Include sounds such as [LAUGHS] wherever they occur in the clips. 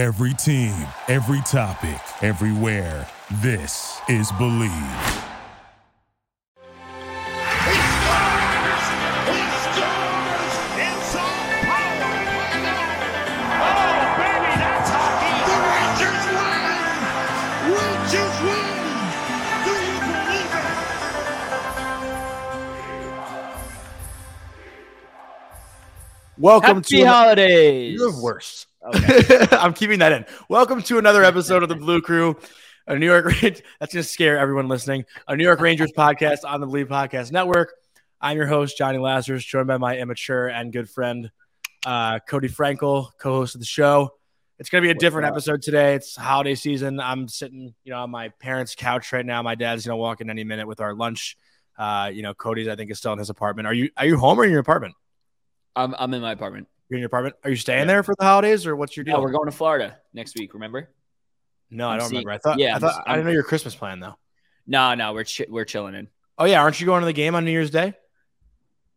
Every team, every topic, everywhere. This is Believe. He scores! He scores! It's all power! Oh, baby, that's hockey! The Rangers win! Rangers win! Do you believe it? Welcome Happy to holidays. You're the worst. [LAUGHS] I'm keeping that in. Welcome to another episode of the Blue Crew, a New York. Rangers. That's gonna scare everyone listening. A New York Rangers podcast on the Believe Podcast Network. I'm your host Johnny Lazarus, joined by my immature and good friend uh, Cody Frankel, co-host of the show. It's gonna be a different episode today. It's holiday season. I'm sitting, you know, on my parents' couch right now. My dad's gonna walk in any minute with our lunch. Uh, you know, Cody's I think is still in his apartment. Are you are you home or in your apartment? I'm, I'm in my apartment. You're in your apartment. Are you staying there for the holidays or what's your deal? Yeah, we're going to Florida next week. Remember? No, I I'm don't seeing- remember. I thought. yeah, I thought. I didn't know your Christmas plan though. No, no, we're ch- we're chilling in. Oh yeah, aren't you going to the game on New Year's Day?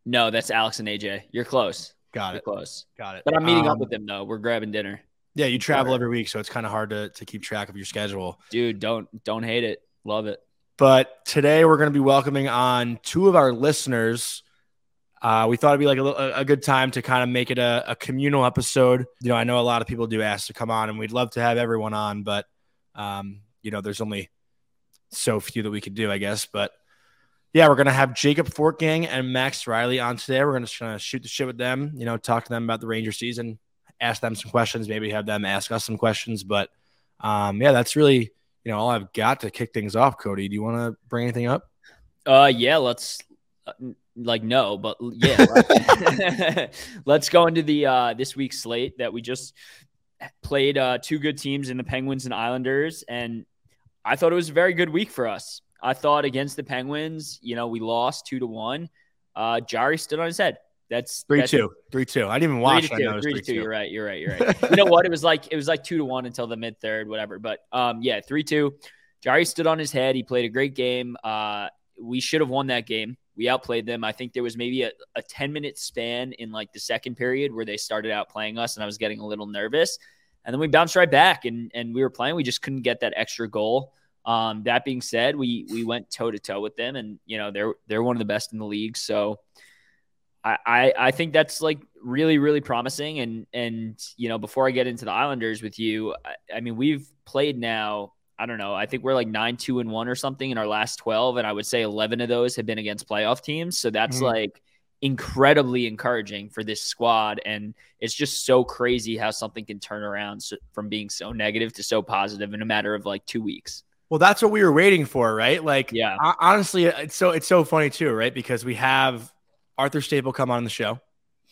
No, that's Alex and AJ. You're close. Got You're it. close. Got it. But I'm meeting up Um, with them though. We're grabbing dinner. Yeah, you travel every week, so it's kind of hard to to keep track of your schedule. Dude, don't don't hate it. Love it. But today we're going to be welcoming on two of our listeners. Uh, we thought it'd be like a, a good time to kind of make it a, a communal episode. You know, I know a lot of people do ask to come on, and we'd love to have everyone on, but um, you know, there's only so few that we could do, I guess. But yeah, we're gonna have Jacob Fortgang and Max Riley on today. We're gonna just kind of shoot the shit with them. You know, talk to them about the Ranger season, ask them some questions, maybe have them ask us some questions. But um, yeah, that's really you know all I've got to kick things off. Cody, do you want to bring anything up? Uh, yeah. Let's uh, like no, but yeah. [LAUGHS] let's- [LAUGHS] let's go into the uh this week's slate that we just played. Uh, two good teams in the Penguins and Islanders, and I thought it was a very good week for us. I thought against the Penguins, you know, we lost two to one. Uh, Jarry stood on his head. That's Three that's- two, three two. I didn't even Three watch. to I two, know it three to 3-2. two. You're right. You're right. You're right. you know what? It was like it was like two to one until the mid third, whatever. But um, yeah, three two. Jarry stood on his head. He played a great game. Uh, we should have won that game. We outplayed them. I think there was maybe a, a 10 minute span in like the second period where they started out playing us, and I was getting a little nervous. And then we bounced right back, and and we were playing. We just couldn't get that extra goal. Um, that being said, we we went toe to toe with them, and you know they're they're one of the best in the league. So I, I I think that's like really really promising. And and you know before I get into the Islanders with you, I, I mean we've played now. I don't know. I think we're like nine two and one or something in our last twelve, and I would say eleven of those have been against playoff teams. So that's Mhm. like incredibly encouraging for this squad, and it's just so crazy how something can turn around so, from being so negative to so positive in a matter of like two weeks. Well, that's what we were waiting for, right? Like, Yeah. ho- honestly, it's so it's so funny too, right? Because we have Arthur Staple come on the show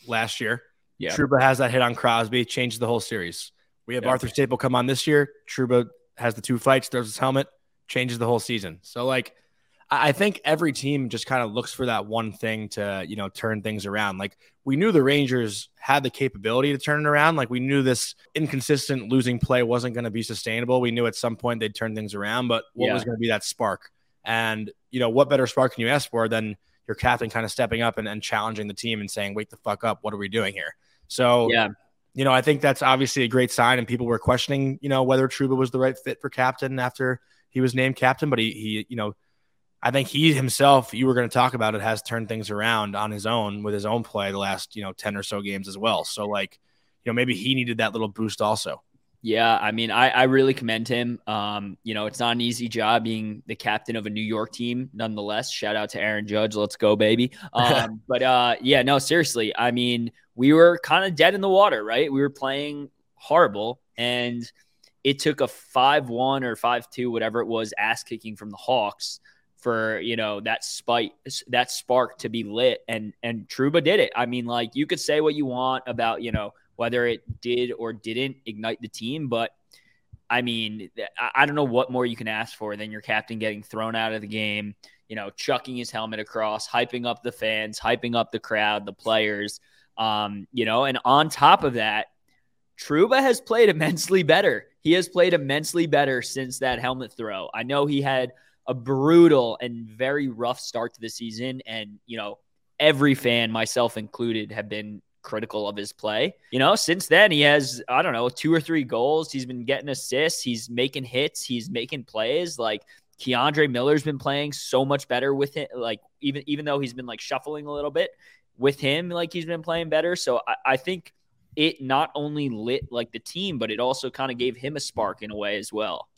last year. Yeah. Trouba has that hit on Crosby, changes the whole series. We have Yeah. Arthur Staple come on this year. Trouba has the two fights, throws his helmet, changes the whole season. So, like, I think every team just kind of looks for that one thing to, you know, turn things around. Like, we knew the Rangers had the capability to turn it around. Like, we knew this inconsistent losing play wasn't going to be sustainable. We knew at some point they'd turn things around, but what Yeah. was going to be that spark? And, you know, what better spark can you ask for than your captain kind of stepping up and, and challenging the team and saying, wake the fuck up. What are we doing here? So, Yeah. You know, I think that's obviously a great sign. And people were questioning, you know, whether Trouba was the right fit for captain after he was named captain. But he, he you know, I think he himself, you were going to talk about it, has turned things around on his own with his own play the last, you know, 10 or so games as well. So, like, you know, maybe he needed that little boost also. Yeah, I mean, I, I really commend him. Um, you know, it's not an easy job being the captain of a New York team, nonetheless. Shout out to Aaron Judge. Let's go, baby. [LAUGHS] Um, but uh, yeah, no, seriously. I mean, we were kind of dead in the water, right? We were playing horrible, and it took a 5 1 or 5 2, whatever it was, ass kicking from the Hawks for you know that spite that spark to be lit and and Trouba did it. I mean like you could say what you want about you know whether it did or didn't ignite the team. But I mean, I- I don't know what more you can ask for than your captain getting thrown out of the game, you know, chucking his helmet across, hyping up the fans, hyping up the crowd, the players, um, you know, and on top of that, Trouba has played immensely better. He has played immensely better since that helmet throw. I know he had a brutal and very rough start to the season, and you know, every fan, myself included, have been critical of his play. You know, since then he has I don't know two or three goals. He's been getting assists. He's making hits. He's making plays. Like K'Andre Miller's been playing so much better with him. Like even even though he's been like shuffling a little bit with him, like he's been playing better. So I, I think it not only lit like the team, but it also kind of gave him a spark in a way as well.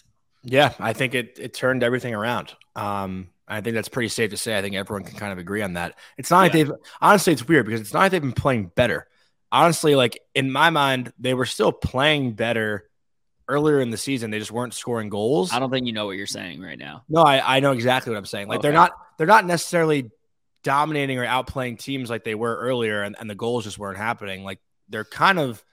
Yeah, I think it it turned everything around. Um, I think that's pretty safe to say. I think everyone can kind of agree on that. It's not like they've honestly, it's weird because it's not like they've been playing better. Honestly, like in my mind, they were still playing better earlier in the season. They just weren't scoring goals. I don't think you know what you're saying right now. No, I, I know exactly what I'm saying. Like they're not they're not necessarily dominating or outplaying teams like they were earlier, and, and the goals just weren't happening. Like they're kind of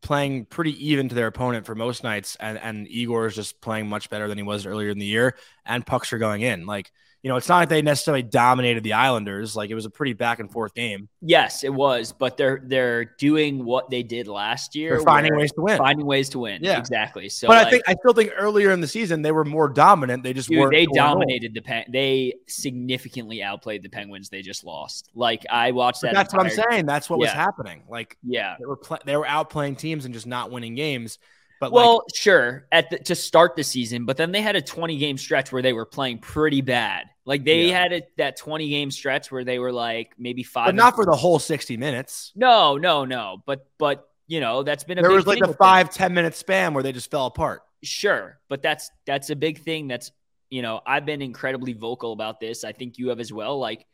playing pretty even to their opponent for most nights, and and Igor is just playing much better than he was earlier in the year, and pucks are going in. Like you know, it's not like they necessarily dominated the Islanders. Like it was a pretty back and forth game. Yes, it was, but they're they're doing what they did last year. They're finding ways to win. finding ways to win. Yeah. exactly. So, but I think I still think earlier in the season they were more dominant. They just dude, they dominated the Pen. They significantly outplayed the Penguins. They just lost. Like I watched But that. that's what I'm saying. That's what was happening. Like Yeah. they were pl- they were outplaying teams and just not winning games. But Well, like, sure, at the, to start the season, but then they had a 20 game stretch where they were playing pretty bad. Like they Yeah. had a, that 20 game stretch where they were like maybe five. but not for the whole 60 minutes. No, no, no. But but you know that's been a There was like thing the with them. five, 10 minute span where they just fell apart. Sure, but that's that's a big thing. That's you know I've been incredibly vocal about this. I think you have as well. Like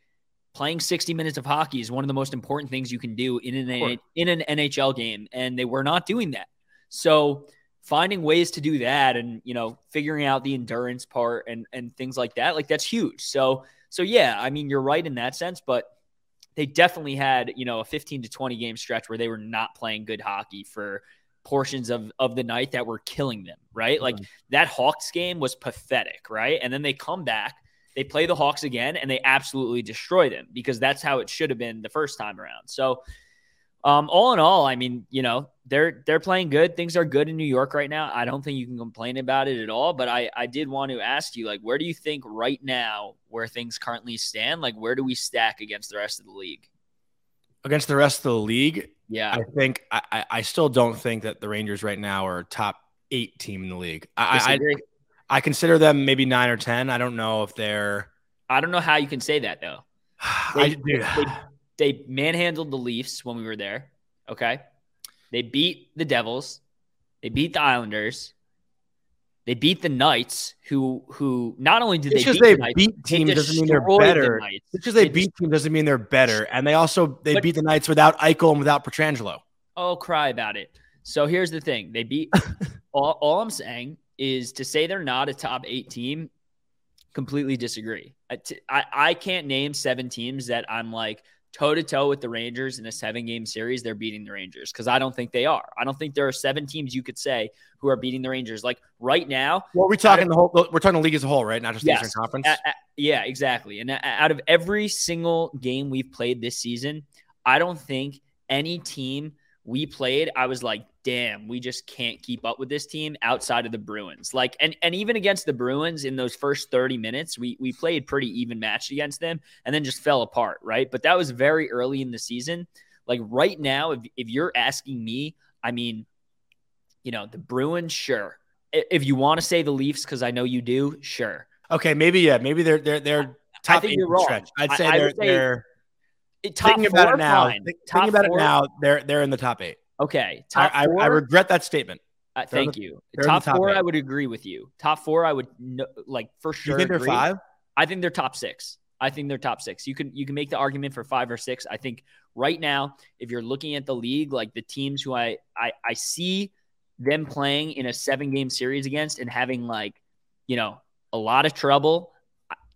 playing 60 minutes of hockey is one of the most important things you can do in an in an NHL game, and they were not doing that. So finding ways to do that, and you know figuring out the endurance part and and things like that, like that's huge. So so yeah, I mean you're right in that sense, but they definitely had you know a 15 to 20 game stretch where they were not playing good hockey for portions of of the night that were killing them right? Like mm-hmm. that hawks game was pathetic right? And then they come back they play the hawks again and they absolutely destroy them because that's how it should have been the first time around. So um all in all i mean you know they're they're playing good things are good in new york right now i don't think you can complain about it at all but i i did want to ask you like where do you think right now where things currently stand like where do we stack against the rest of the league Against the rest of the league, yeah I think I, I, I still don't think that the Rangers right now are top eight team in the league. I, I, Disagree. I consider them maybe nine or 10. I don't know if they're. I don't know how you can say that though. [SIGHS] I, They, dude, they, they manhandled the Leafs when we were there. Okay. They beat the Devils. They beat the Islanders. They beat the Knights, who who not only did just they beat they the Knights, beat they teams doesn't mean they're destroyed the better. Just because they They beat teams doesn't mean they're better. And they also they But- beat the Knights without Eichel and without Pietrangelo. Oh, cry about it. So here's the thing: they beat. [LAUGHS] all, all I'm saying is to say they're not a top eight team. Completely disagree. I, I can't name seven teams that I'm like toe to toe with the Rangers in a seven game series. They're beating the Rangers because I don't think they are. I don't think there are seven teams you could say who are beating the Rangers. Like right now, Well, we're talking the whole. We're talking the league as a whole, right? Not just the Eastern Conference. yeah, exactly. And a- out of every single game we've played this season, I don't think any team we played, I was like, damn, we just can't keep up with this team outside of the Bruins. Like, and and even against the Bruins in those first 30 minutes, we we played pretty even match against them and then just fell apart, right? But that was very early in the season. Like right now, if if you're asking me, I mean, you know, the Bruins, sure. If you want to say the Leafs, because I know you do, sure. okay, maybe yeah, maybe they're they're they're top think eight you're wrong. stretch. I'd say I they're say they're It- top thinking about it now. fine. think- Thinking about four, it now, they're they're in the top eight. Okay, I, top I, four. I regret that statement. uh, thank the- you. they're in the Top, top four, eight. I would agree with you. Top four, I would no, like for sure. you think they're five? I think they're top six. I think they're top six. You can you can make the argument for five or six. I think right now, if you're looking at the league, like the teams who I I, I see them playing in a seven game series against and having like, you know, a lot of trouble.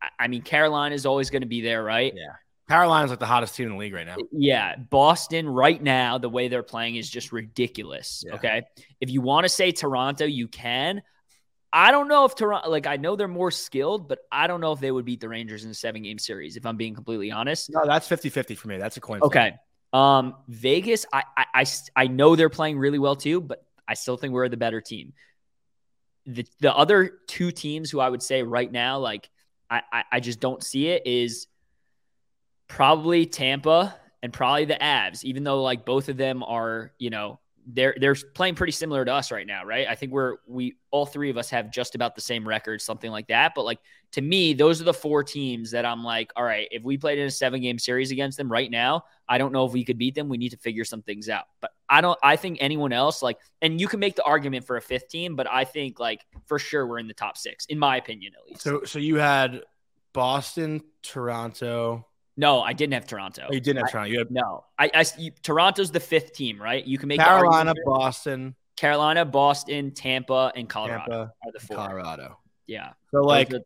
I, I mean, Carolina is always going to be there, right? Yeah. Carolina's like the hottest team in the league right now. Yeah, Boston right now, the way they're playing is just ridiculous. Yeah. Okay. If you want to say Toronto, you can. I don't know if Toronto, like, I know they're more skilled, but I don't know if they would beat the Rangers in a seven game series, if I'm being completely honest. No, that's 50-50 for me. That's a coin. Okay. Um, Vegas, I, I, I, I know they're playing really well too, but I still think we're the better team. The, the other two teams who I would say right now, like, I, I, I just don't see it is probably Tampa and probably the Avs, even though like both of them are, you know, they're they're playing pretty similar to us right now, right? I think we're we all three of us have just about the same record, something like that. But like to me, those are the four teams that I'm like, all right, if we played in a seven game series against them right now, I don't know if we could beat them. We need to figure some things out. But I don't I think anyone else like and you can make the argument for a fifth team, but I think like for sure we're in the top six, in my opinion at least. So so you had Boston, Toronto. No, I didn't have Toronto. Oh, you didn't have Toronto. You had No, I, I you, Toronto's the fifth team, right? You can make Carolina, Boston, Carolina, Boston, Tampa, and Colorado Tampa, are the four. Colorado. Yeah, So like are-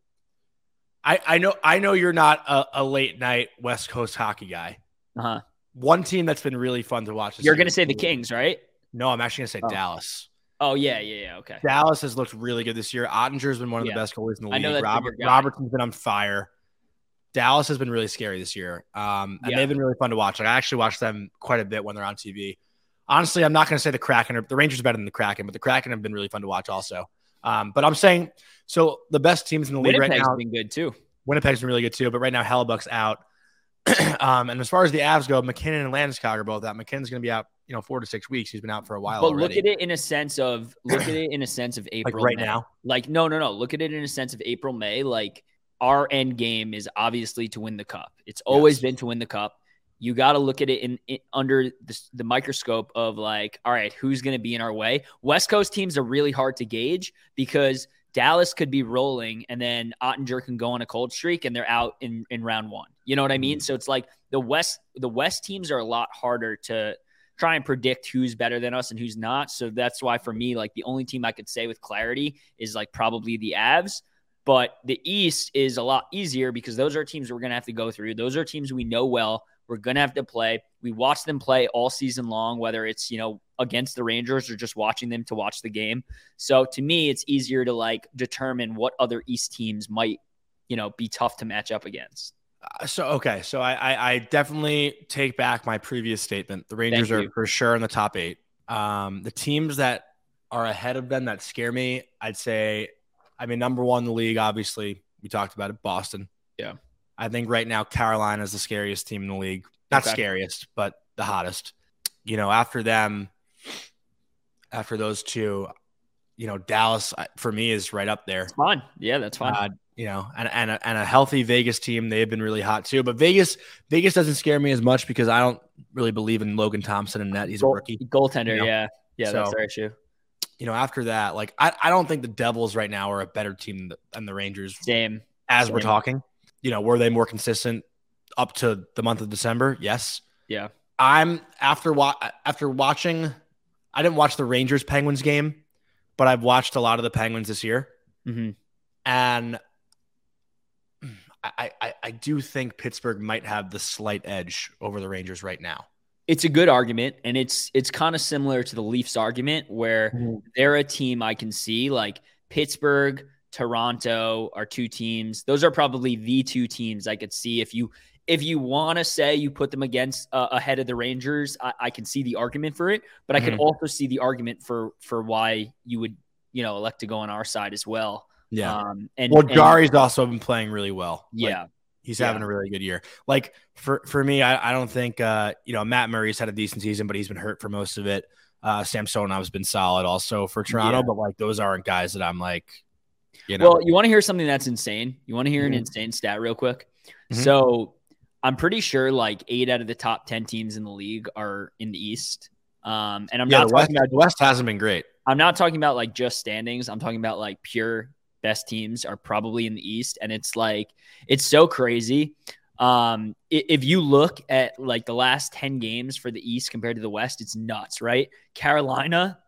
I, I know I know you're not a, a late night West Coast hockey guy. uh-huh. One team that's been really fun to watch. this You're gonna say the Kings, right? No, I'm actually gonna say Oh. Dallas. Oh yeah, yeah, yeah. Okay. Dallas has looked really good this year. Oettinger's been one of Yeah. the best goalies in the I know league. Robert. Robertson's been on fire. Dallas has been really scary this year. Um, and Yeah. they've been really fun to watch. Like, I actually watch them quite a bit when they're on TV. Honestly, I'm not going to say the Kraken are the Rangers are better than the Kraken, but the Kraken have been really fun to watch also. Um, but I'm saying so the best teams in the league Winnipeg's right now. been good too. Winnipeg's been really good too, but right now Hellebuyck's out. [CLEARS THROAT] um, and as far as the Avs go, MacKinnon and Landeskog are both out. MacKinnon's going to be out, you know, four to six weeks. He's been out for a while But already. look at it in a sense of look at it in a sense of [CLEARS THROAT] like April right May. now. Like no, no, no. Look at it in a sense of April, May. Like our end game is obviously to win the cup. It's always Yes. been to win the cup. You got to look at it in, in under the, the microscope of like, all right, who's going to be in our way? West Coast teams are really hard to gauge because Dallas could be rolling and then Oettinger can go on a cold streak and they're out in in round one. You know what I mean? Mm. So it's like the West the West teams are a lot harder to try and predict who's better than us and who's not. So that's why for me, like the only team I could say with clarity is like probably the Avs. But the East is a lot easier because those are teams we're gonna have to go through. Those are teams we know well. We're gonna have to play. We watch them play all season long, whether it's you know against the Rangers or just watching them to watch the game. So to me, it's easier to like determine what other East teams might, you know, be tough to match up against. Uh, So okay, so I, I I definitely take back my previous statement. The Rangers are for sure in the top eight. Um, the teams that are ahead of them that scare me, I'd say, I mean, number one in the league, obviously, we talked about it, Boston. Yeah. I think right now Carolina is the scariest team in the league. Not Okay. scariest, but the hottest. You know, after them, after those two, you know, Dallas for me is right up there. It's fine. Yeah, that's fine. Uh, you know, and and a, and a healthy Vegas team, they've been really hot too. But Vegas, Vegas doesn't scare me as much because I don't really believe in Logan Thompson and that He's a rookie. Goaltender. you know, yeah. Yeah, that's so- their issue. You know, after that, like I, I don't think the Devils right now are a better team than the, than the Rangers Same. as we're talking. You know, were they more consistent up to the month of December? Yes. Yeah. I'm after wa- after watching. I didn't watch the Rangers Penguins game, but I've watched a lot of the Penguins this year. hmm and I, I, I do think Pittsburgh might have the slight edge over the Rangers right now. It's a good argument, and it's it's kind of similar to the Leafs argument where Mhm. they're a team I can see like Pittsburgh, Toronto are two teams. Those are probably the two teams I could see if you if you want to say you put them against uh, ahead of the Rangers, I, I can see the argument for it, but I can Mhm. also see the argument for for why you would you know elect to go on our side as well. Yeah, Um, and well, and- Jarry's also been playing really well. Like, yeah, he's yeah. having a really good year. Like for for me, I, I don't think uh, you know Matt Murray's had a decent season, but he's been hurt for most of it. Uh, Samsonov's been solid also for Toronto, Yeah. but like those aren't guys that I'm like, you know. Well, you want to hear something that's insane? You want to hear an Mhm. insane stat real quick? Mhm. So I'm pretty sure like eight out of the top 10 teams in the league are in the East. Um, and I'm yeah, not the West, talking about the West hasn't been great. I'm not talking about like just standings. I'm talking about like pure best teams are probably in the East. And it's like, it's so crazy. Um, if you look at like the last 10 games for the East compared to the West, it's nuts, right? Carolina,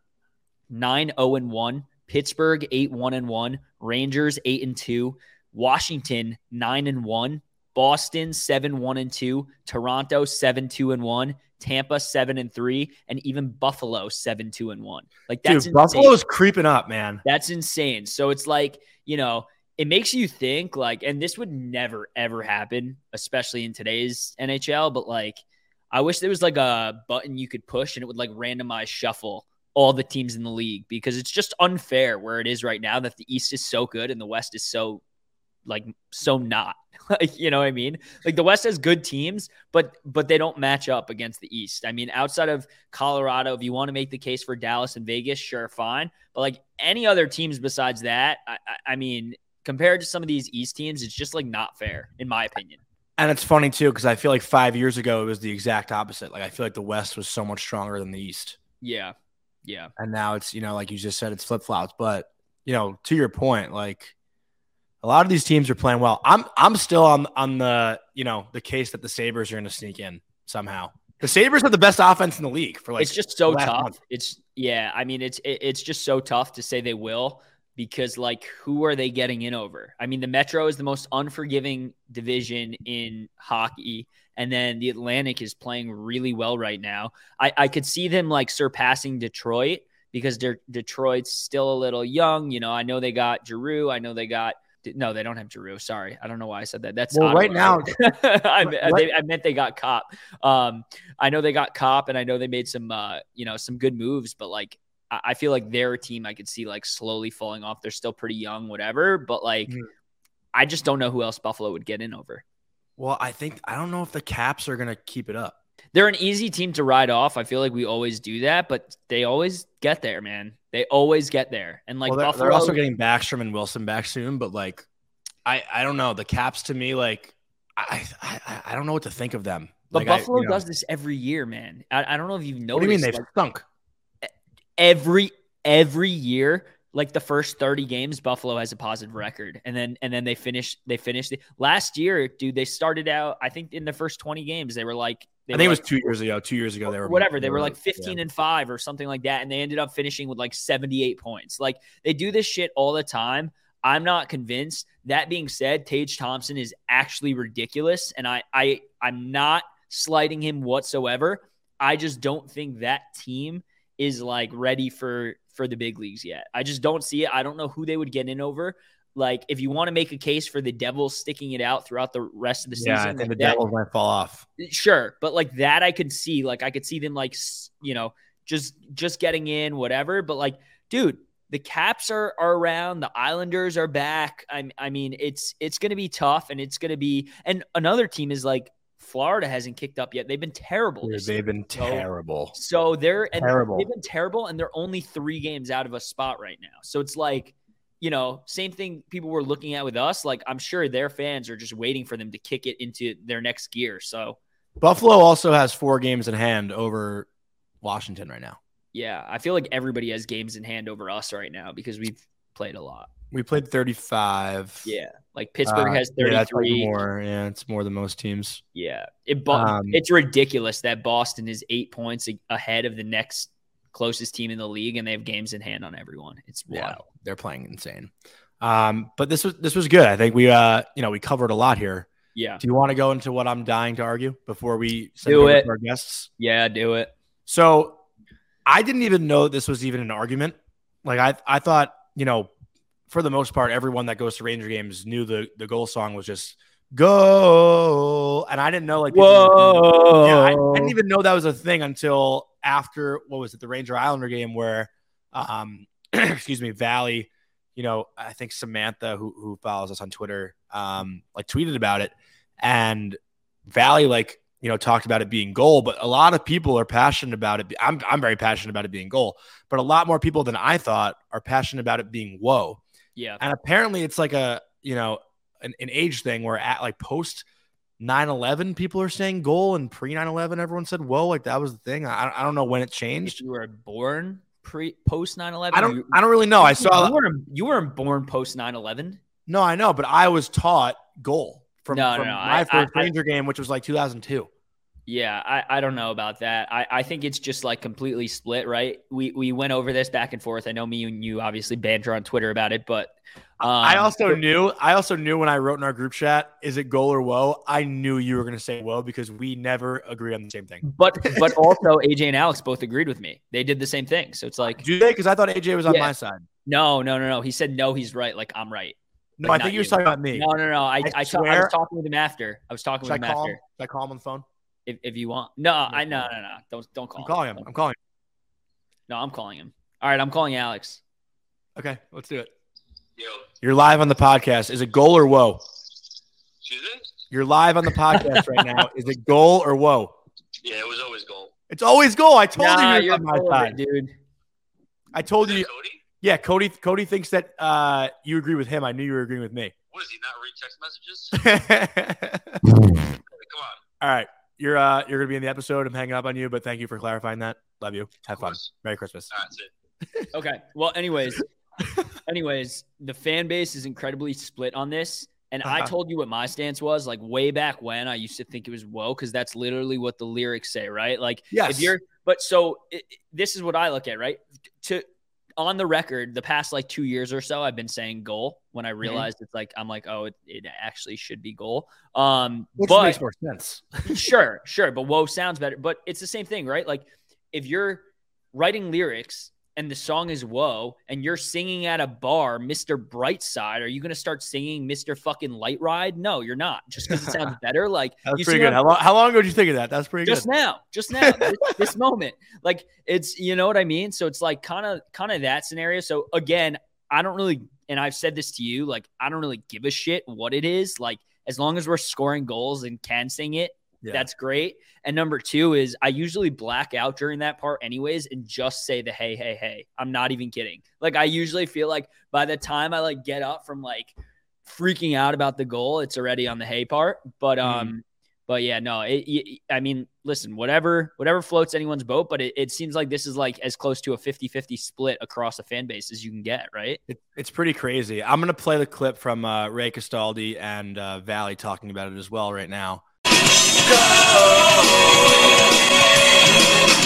9 0 and 1, Pittsburgh, 8 1 and 1, Rangers, 8 and 2, Washington, 9 and 1, Boston, 7 1 and 2, Toronto, 7 2 and 1, Tampa, 7 and 3, and even Buffalo, 7 2 and 1. Like that's Dude. Buffalo's creeping up, man. That's insane. So it's like, you know, it makes you think like, and this would never ever happen, especially in today's NHL. But like, I wish there was like a button you could push and it would like randomize shuffle all the teams in the league because it's just unfair where it is right now that the East is so good and the West is so like so not. [LAUGHS] like, you know what I mean? Like the West has good teams, but but they don't match up against the East. I mean, outside of Colorado, if you want to make the case for Dallas and Vegas, sure, fine. But like any other teams besides that, I, I, I mean, compared to some of these East teams, it's just like not fair, in my opinion. And it's funny too because I feel like five years ago it was the exact opposite. Like I feel like the West was so much stronger than the East, Yeah, yeah, and now it's you know like you just said it's flip flops. But you know to your point, like a lot of these teams are playing well. I'm I'm still on on the you know the case that the Sabres are going to sneak in somehow. The Sabres are the best offense in the league for like it's just so tough. month. It's yeah. I mean, it's it, it's just so tough to say they will because like who are they getting in over? I mean, the Metro is the most unforgiving division in hockey, and then the Atlantic is playing really well right now. I I could see them like surpassing Detroit because they're Detroit's still a little young. You know, I know they got Giroux. I know they got. No, they don't have Giroux. Sorry, I don't know why I said that. That's Well, right now- [LAUGHS] [LAUGHS] I, Right- they- I meant they got Copp. Um, I know they got Copp, and I know they made some, uh, you know, some good moves. But like, I, I feel like their team, I could see like slowly falling off. They're still pretty young, whatever. But like, Mhm. I just don't know who else Buffalo would get in over. Well, I think I don't know if the Caps are going to keep it up. They're an easy team to ride off. I feel like we always do that, but they always get there, man. They always get there. And like well, they're, Buffalo, they're also getting Backstrom and Wilson back soon, but like, I I don't know. The Caps to me, like, I I, I don't know what to think of them. but Like, I- Buffalo you know- does this every year, man. I, I don't know if you've noticed. What do you mean they've like, stunk? every every year like the first 30 games buffalo has a positive record and then and then they finish they finished the, last year dude they started out i think in the first 20 games they were like I think it was like- two years ago. Two years ago, they were whatever they were like 15 yeah. and 5 or something like that and they ended up finishing with like 78 points. Like they do this shit all the time. I'm not convinced. That being said tage thompson is actually ridiculous and i i i'm not slighting him whatsoever. I just don't think that team is like ready for for the big leagues yet. I just don't see it. I don't know who they would get in over like if you want to make a case for the devils sticking it out throughout the rest of the Yeah, I season think the that- Devils might fall off. sure but like that i could see like i could see them like you know just just getting in whatever but like dude the caps are, are around the islanders are back I, I mean it's it's gonna be tough and it's gonna be and another team is like florida hasn't kicked up yet they've been terrible Dude, they've been So- terrible. so they're and Terrible. they've been terrible and they're only three games out of a spot right now so it's like you know same thing people were looking at with us like i'm sure their fans are just waiting for them to kick it into their next gear so Buffalo also has four games in hand over Washington right now. Yeah, I feel like everybody has games in hand over us right now because we've played a lot. We played 35. Yeah, like Pittsburgh Uh, has yeah, that's 33. Yeah, more. Yeah, it's more than most teams. Yeah. It Um, it's ridiculous that Boston is eight points ahead of the next closest team in the league, and they have games in hand on everyone. It's Yeah. They're playing insane. Um, but this was this was good. I think we uh you know we covered a lot here. Yeah, Do you want to go into what I'm dying to argue before we send Do it. to our guests? yeah, do it. So I didn't even know this was even an argument. Like I I thought, you know, for the most part, everyone that goes to Ranger games knew the the goal song was just go. And I didn't know like Whoa! Yeah, I, I didn't even know that was a thing until after what was it, the Ranger Islander game where um [CLEARS THROAT] excuse me, Valley, you know, I think Samantha who who follows us on Twitter um like tweeted about it and Valley like you know talked about it being goal, but a lot of people are passionate about it. I'm I'm very passionate about it being goal, but a lot more people than I thought are passionate about it being whoa. yeah, And apparently it's like a, you know, an, an age thing where at like post 9-11, people are saying goal and pre 9-11, everyone said, whoa, like that was the thing. I, I don't know when it if changed. you were born pre post 9-11 I don't, I don't really know. I saw, you weren't, you weren't born post 9-11 no, I know, but I was taught goal from, No, no, from no, my I- first I- Ranger game, which was like 2002. Yeah, I, I don't know about that. I, I think it's just like completely split, right? We we went over this back and forth. I know me and you obviously banter on Twitter about it, but um, I also knew, I also knew when I wrote in our group chat, is it goal or whoa? I knew you were going to say whoa because we never agree on the same thing. but but also AJ and Alex both agreed with me. They did the same thing. So it's like Do they? Because I thought AJ was on Yeah. my side. no, no, no, no. He said no, he's right. Like I'm right. No, I think you were talking about me. No, no, no. I I I, ta- I was talking with him after. I was talking with him call him? Should I call him on the phone? If, if you want, no, I no no no. Don't don't call. I'm calling him. Don't- I'm calling him. No, I'm calling him. All right, I'm calling Alex. Okay, let's do it. Yo, You're live on the podcast. Is it goal or whoa? excuse? You're live on the podcast right now. Is it goal or whoa? Yeah, it was always goal. It's always goal. I told Nah, you you're you're on my side. it, dude. I told Is you. Cody? Yeah, Cody. Cody thinks that uh, you agree with him. I knew you were agreeing with me. What is he not read text messages? All [LAUGHS] Come on. right, you're uh, you're gonna be in the episode. I'm hanging up on you, but thank you for clarifying that. Love you. Have fun. Merry Christmas. That's it. Okay. Well, anyways, [LAUGHS] anyways, the fan base is incredibly split on this. And I Uh-huh. told you what my stance was like way back when I used to think it was whoa, because that's literally what the lyrics say, right? Like Yes. if you're, but so it- this is what I look at, right? To on the record, the past like two years or so, I've been saying goal when I Mm-hmm. realized it's like I'm like, oh, it, it actually should be goal. Um, Which but makes more sense. [LAUGHS] sure, sure, but whoa sounds better. But it's the same thing, right? Like if you're writing lyrics and the song is whoa, and you're singing at a bar, Mr. Brightside, are you gonna start singing Mr. Fucking Light Ride? No, you're not. Just because it sounds [LAUGHS] better. Like That's pretty good. How long, how long ago did you think of that? That's pretty good. just good. now, just now, [LAUGHS] this, this moment. Like it's, you know what I mean? So it's like kind of, kind of that scenario. So again, I don't really, and I've said this to you, like I don't really give a shit what it is. Like as long as we're scoring goals and can sing it, Yeah. that's great. And number two is I usually black out during that part anyways and just say the hey, hey, hey. I'm not even kidding. Like I usually feel like by the time I like get up from like freaking out about the goal, it's already on the hey part. But um, but yeah, no, it, it- I mean, listen, whatever, whatever floats anyone's boat, but it, it seems like this is like as close to a 50 50 split across a fan base as you can get, right? It, it's pretty crazy. I'm gonna play the clip from uh, Ray Castaldi and uh, Valley talking about it as well right now.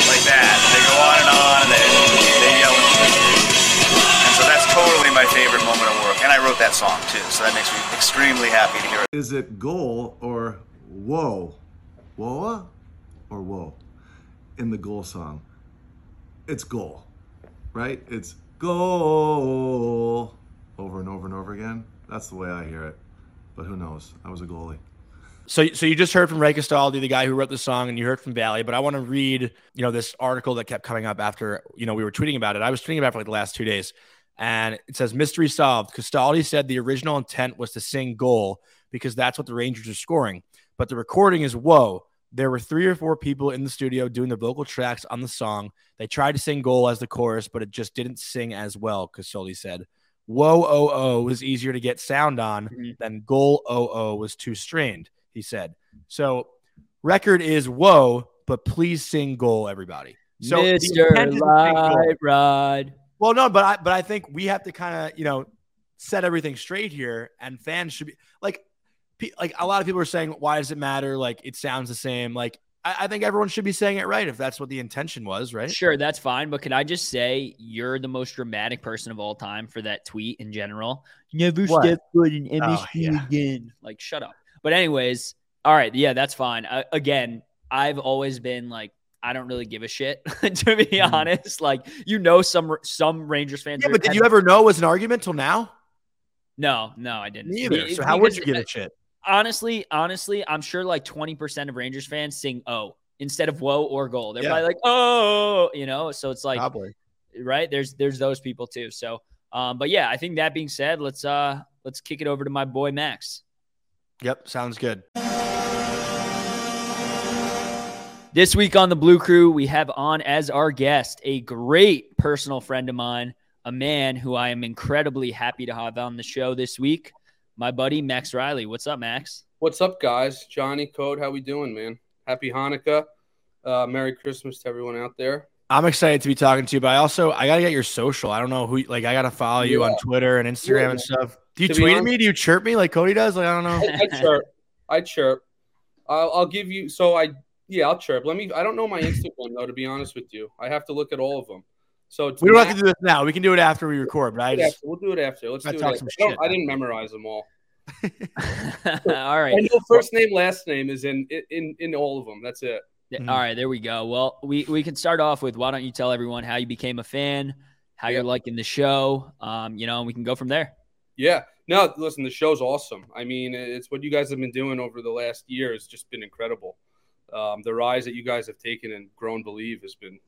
Like that. They go on and on, and they, they yell. And so that's totally my favorite moment of work. And I wrote that song too, so that makes me extremely happy to hear it. Is it goal or whoa? Whoa or whoa? In the goal song. It's goal, right? It's goal over and over and over again. That's the way I hear it. But who knows? I was a goalie. So, so you just heard from Ray Castaldi, the guy who wrote the song, and you heard from Valley. But I want to read, you know, this article that kept coming up after, you know, we were tweeting about it. I was tweeting about it for like the last two days, and it says mystery solved. Castaldi said the original intent was to sing "goal" because that's what the Rangers are scoring, but the recording is "whoa." There were three or four people in the studio doing the vocal tracks on the song. They tried to sing "goal" as the chorus, but it just didn't sing as well. Castaldi said. Whoa, oh, oh was easier to get sound on Mhm. than goal, oh, oh was too strained he said. So record is whoa, but please sing goal, everybody. So Mr. is to sing goal. Light Ride. Well, no, but I but I think we have to kind of you know set everything straight here, and fans should be like pe- like a lot of people are saying, why does it matter? Like it sounds the same. Like I, I think everyone should be saying it right if that's what the intention was, right? Sure, that's fine. But can I just say you're the most dramatic person of all time for that tweet in general? Never What? step foot in MSG Oh, yeah. again. Like, shut up. But anyways, all right, yeah, that's fine. Uh, again, I've always been like, I don't really give a shit, [LAUGHS] to be Mhm. honest. Like, you know, some some Rangers fans. Yeah, but did you ever know it was an argument till now? No, no, I didn't. Neither. Be- So how would you give a shit? honestly, honestly, I'm sure like 20% of Rangers fans sing "oh" instead of "whoa" or "goal." They're Yeah. probably like "oh," you know. So it's like, Probably. right? There's there's those people too. So, um, but yeah, I think that being said, let's uh let's kick it over to my boy Max. Yep, sounds good. This week on the Blue Crew, we have on as our guest a great personal friend of mine, a man who I am incredibly happy to have on the show this week, my buddy Max Riley. What's up, Max? What's up, guys? Johnny Code, how we doing, man? Happy Hanukkah. Uh, Merry Christmas to everyone out there. I'm excited to be talking to you, but I also I gotta get your social. I don't know who like I gotta follow you on Twitter and Instagram Yeah. and stuff. Do you To tweet at me? Do you chirp me like Cody does? Like I don't know. I chirp. I chirp. I'll, I'll give you. So I, yeah, I'll chirp. Let me. I don't know my Instagram though. To be honest with you, I have to look at all of them. So We don't have to do this now. We can do it after we record. Right? I we'll do it just after. We'll do it after. Let's Gotta do it. talk After. some I, shit. I didn't memorize them all. [LAUGHS] [LAUGHS] all right. I know first name, last name is in in in all of them. That's it. Mhm. All right, there we go. Well, we we can start off with why don't you tell everyone how you became a fan, how Yeah. you're liking the show, um, you know, and we can go from there. Yeah. No, listen, the show's awesome. I mean, it's what you guys have been doing over the last year has just been incredible. Um, the rise that you guys have taken and grown believe has been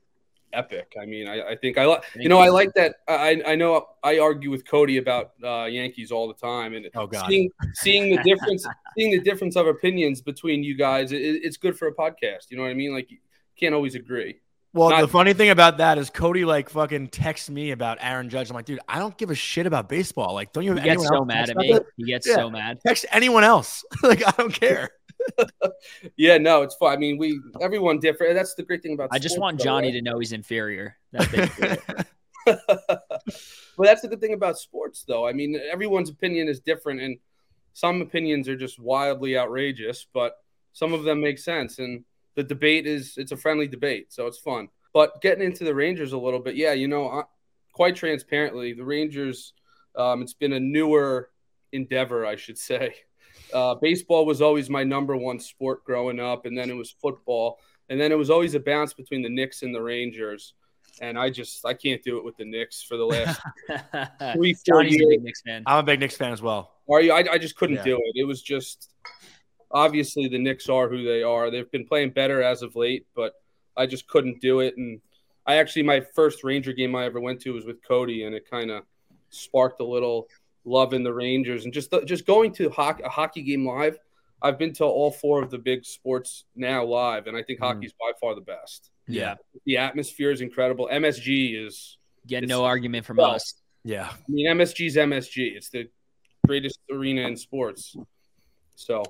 epic. I mean, I, I think I like you know I like that. I I know I argue with Cody about uh, Yankees all the time, and Oh, God. seeing seeing the difference [LAUGHS] seeing the difference of opinions between you guys, it, it's good for a podcast. You know what I mean? Like you can't always agree. Well, Not- the funny thing about that is Cody like fucking texts me about Aaron Judge. I'm like, dude, I don't give a shit about baseball. Like, don't you He have gets so mad at me. that? He gets Yeah. so mad. Text anyone else. [LAUGHS] like, I don't care. [LAUGHS] Yeah, no, it's fun. I mean, we everyone different. That's the great thing about. I just want though, Johnny right? to know he's inferior. [LAUGHS] It. [LAUGHS] but that's the good thing about sports, though. I mean, everyone's opinion is different, and some opinions are just wildly outrageous, but some of them make sense. And the debate is it's a friendly debate, so it's fun. But getting into the Rangers a little bit, yeah, you know, I- quite transparently, the Rangers. Um, it's been a newer endeavor, I should say. Uh, baseball was always my number one sport growing up, and then it was football, and then it was always a bounce between the Knicks and the Rangers. And I just I can't do it with the Knicks for the last [LAUGHS] three, four Johnny's a years. big Knicks fan. I'm a big Knicks fan as well. Are you? I, I just couldn't Yeah. do it. It was just obviously the Knicks are who they are. They've been playing better as of late, but I just couldn't do it. And I actually my first Ranger game I ever went to was with Cody, and it kind of sparked a little love in the Rangers. And just just going to hockey, a hockey game live. I've been to all four of the big sports now live, and I think Mhm. hockey's by far the best. Yeah. The atmosphere is incredible. MSG is, Get no argument from well, us. Yeah. I mean, MSG's MSG. It's the greatest arena in sports. So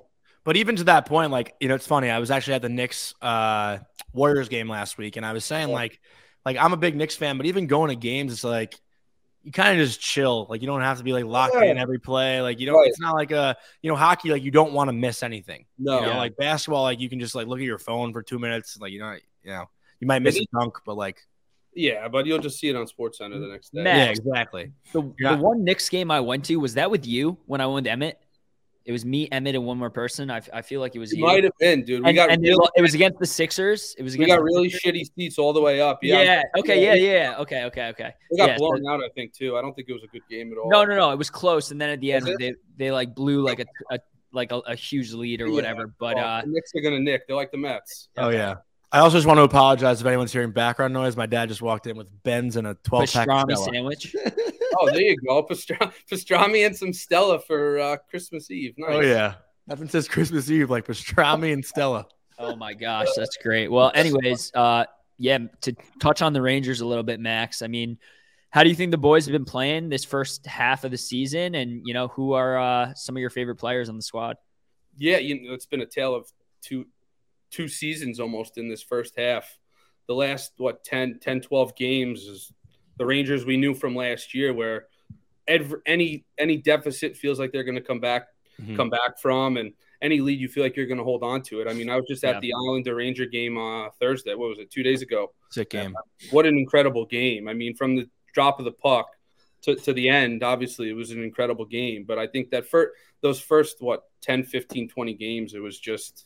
But even to that point, like, you know, it's funny. I was actually at the Knicks uh Warriors game last week, and I was saying, like, like I'm a big Knicks fan, but even going to games, it's like you kind of just chill. Like you don't have to be like locked Yeah. in every play. Like you don't Right. it's not like a you know, hockey, like you don't want to miss anything. no, You know, Yeah. like basketball, like you can just like look at your phone for two minutes. Like you know, you know, you might miss a dunk, but like yeah, but you'll just see it on Sports Center the next day. Matt. yeah, exactly. The, Yeah. the one Knicks game I went to was that with you when I went to Emmett. It was me, Emmett, and one more person. I, I feel like it was It you. might have been, dude. We and, got and it, really, it was [LAUGHS] against the Sixers. It was we got really shitty seats all the way up. Yeah. Yeah, Okay. Yeah. Yeah. Okay. Okay. Okay. We got Yeah, so- blown out, I think, too. I don't think it was a good game at all. No, no, no. It was close, and then at the end, Was it? they they like blew like a, a like a, a huge lead or Yeah. whatever. But Well, uh, the Knicks are gonna nick. They're like the Mets. Oh yeah. I also just want to apologize if anyone's hearing background noise. My dad just walked in with Ben's and a 12 pack. pastrami sandwich. [LAUGHS] Oh, there you go. Pastra- pastrami and some Stella for uh, Christmas Eve. Nice. Oh yeah. Nothing says Christmas Eve like pastrami and Stella. Oh my gosh, that's great. Well, anyways, uh, yeah, to touch on the Rangers a little bit, Max. I mean, how do you think the boys have been playing this first half of the season? And you know, who are uh, some of your favorite players on the squad? Yeah, you know, it's been a tale of two two seasons almost in this first half. The last what 10, 10 12 games is the Rangers we knew from last year where every, any any deficit feels like they're going to come back Mhm. come back from and any lead you feel like you're going to hold on to it. I mean, I was just at Yeah. the Islander Ranger game uh Thursday. What was it? 2 days ago. Sick game. What an incredible game. I mean, from the drop of the puck to, to the end, obviously it was an incredible game, but I think that for those first what 10, 15, 20 games it was just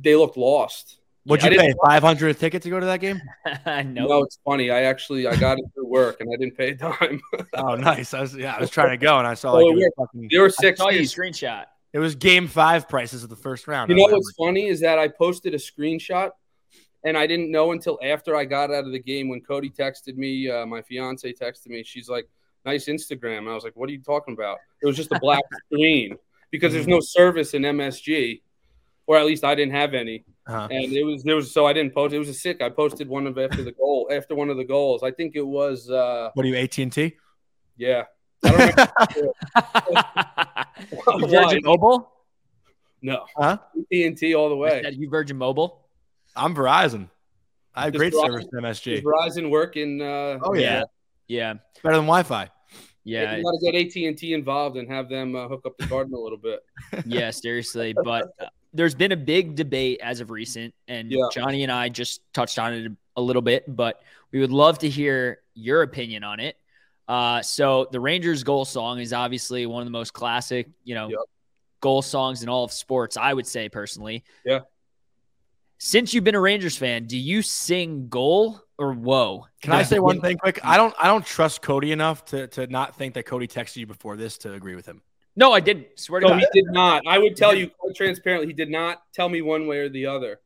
they looked lost. What'd I you pay? 500 a ticket to go to that game? [LAUGHS] no, No, it's funny. I actually I got it through work and I didn't pay a dime. [LAUGHS] Oh, nice. I was yeah, I was trying to go and I saw Oh, like it was, yeah. fucking, there were I six saw your screenshot. it was game five prices of the first round. You know what's funny is that I posted a screenshot and I didn't know until after I got out of the game when Cody texted me, uh, my fiance texted me. She's like, nice Instagram. And I was like, what are you talking about? It was just a black [LAUGHS] screen because there's no service in MSG, or at least I didn't have any. Uh-huh. And it was, there was, so I didn't post. It was a sick. I posted one of after the goal, after one of the goals. I think it was, uh, What are you, AT&T? yeah. I don't remember. [LAUGHS] you Virgin Mobile? no, Huh? TNT all the way. said you Virgin Mobile? I'm Verizon. I have Does great Verizon- service in Does MSG. Verizon work in, uh, Oh, yeah. Yeah, Better than Wi-Fi. yeah, you got to get AT and T involved and have them uh, hook up the garden a little bit. yeah. Seriously, but uh, there's been a big debate as of recent, and Yeah. Johnny and I just touched on it a little bit, but we would love to hear your opinion on it. Uh, so the Rangers goal song is obviously one of the most classic, you know, Yep. goal songs in all of sports. I would say personally. Yeah. Since you've been a Rangers fan, do you sing goal or whoa? Can I say one thing quick? I don't I don't trust Cody enough to to not think that Cody texted you before this to agree with him. No, I didn't. Swear to So God. he did not. I would tell you quite transparently, he did not tell me one way or the other.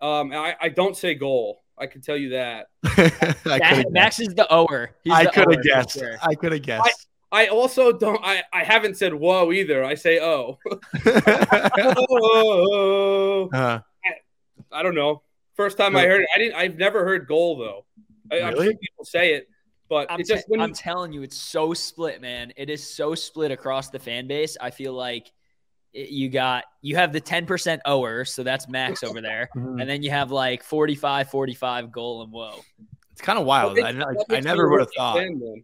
Um, I, I don't say goal. I can tell you that. [LAUGHS] I Max, could is the ower. He's I could have guessed. sure. I could have guessed. I also don't. I I haven't said whoa either. I say oh. oh. Uh, I don't know. First time I heard it, I didn't. I've never heard goal though. I, I'm Really? sure people say it, but I'm, it's just te- when I'm you, telling you, it's so split, man. It is so split across the fan base. I feel like it- you got you have the 10% ower, so that's Max over there, [LAUGHS] Mm-hmm. and then you have like 45, 45 goal and whoa. it's kind of wild. I, that like, makes I never would have thought. fan.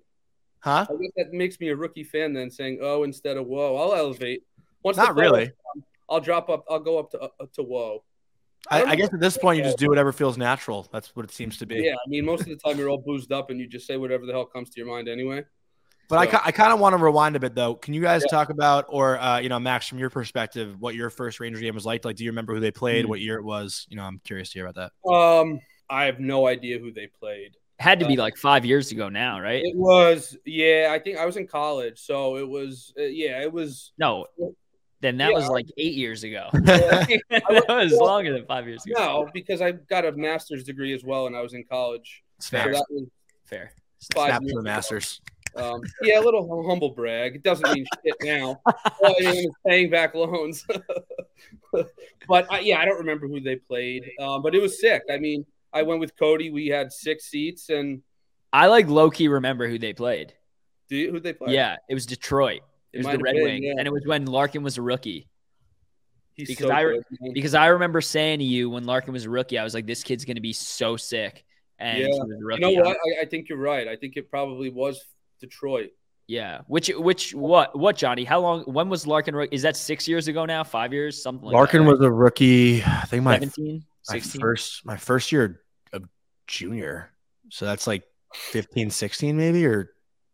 Huh? I guess that makes me a rookie fan then, saying oh instead of whoa. I'll elevate. Once the Not really. comes, I'll drop up. I'll go up to uh, to whoa. I, don't I guess at this point, you just do whatever feels natural. That's what it seems to be. Yeah, I mean, most of the time you're all boozed up and you just say whatever the hell comes to your mind anyway. But I, So- ki- I kind of want to rewind a bit though. Can you guys Yeah. talk about, or uh, you know, Max, from your perspective, what your first Ranger game was like? Like, do you remember who they played? Hmm. What year it was? You know, I'm curious to hear about that. Um, I have no idea who they played. Had to be Uh, like five years ago now, right? It was, yeah, I think I was in college, so it was, uh, yeah, it was. no, then that Yeah. was like eight years ago. [LAUGHS] uh, [LAUGHS] that was longer than five years ago. no, because I got a master's degree as well, and I was in college. So Fair. that was Fair. five Snap years to the. Masters. Um, yeah, a little humble brag. It doesn't mean shit now. [LAUGHS] All I am is paying back loans. but I, yeah, I don't remember who they played, um, but it was sick. I mean, I went with Cody. We had six seats, and I like low key remember who they played. do you, who they played? Yeah, it was Detroit. It It was the Red been, Wings, yeah. and it was when Larkin was a rookie. He's because so I- good. Because I remember saying to you when Larkin was a rookie, I was like, "This kid's gonna be so sick." And Yeah. he was a rookie. You know I'm- what? I, I think you're right. I think it probably was Detroit. Yeah. Which which what what Johnny? How long? When was Larkin? rook- Is that six years ago now? Five years? Something like Larkin that. was a rookie. I think my, 17, my first my first year of junior. So that's like 15, 16 maybe, or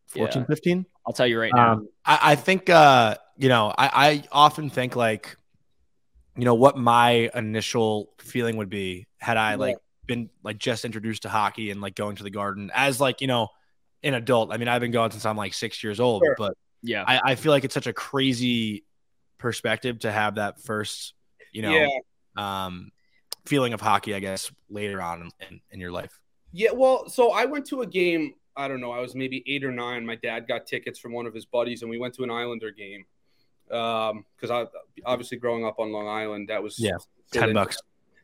14, Yeah. 15. I'll tell you right now. Um, I, I think uh, you know, I, I often think like, you know, what my initial feeling would be had I Yeah. like been like just introduced to hockey and like going to the garden as like, you know, an adult. I mean, I've been going since I'm like six years old, Sure. but yeah. I, I feel like it's such a crazy perspective to have that first, you know, yeah. um, feeling of hockey, I guess, later on in, in, in your life. Yeah. Well, so I went to a game. I don't know. I was maybe eight or nine. My dad got tickets from one of his buddies, and we went to an Islander game. Um, because I obviously growing up on Long Island, that was Yeah, 10 then- bucks.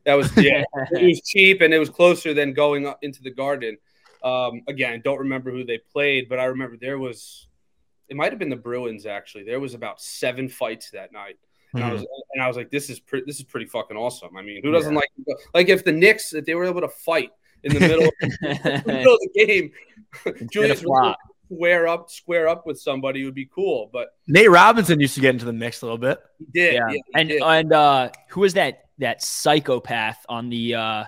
That was [LAUGHS] yeah. it was cheap and it was closer than going up into the garden. Um, again, don't remember who they played, but I remember there was it might have been the Bruins actually. There was about seven fights that night. And I was and I was like, this is pretty this is pretty fucking awesome. I mean, who doesn't like like if the Knicks if they were able to fight in the middle, [LAUGHS] [LAUGHS] in the middle of the game, Julius flop. Square up square up with somebody would be cool. But Nate Robinson used to get into the mix a little bit. he did, yeah. yeah, he and did. and uh who was that that psychopath on the uh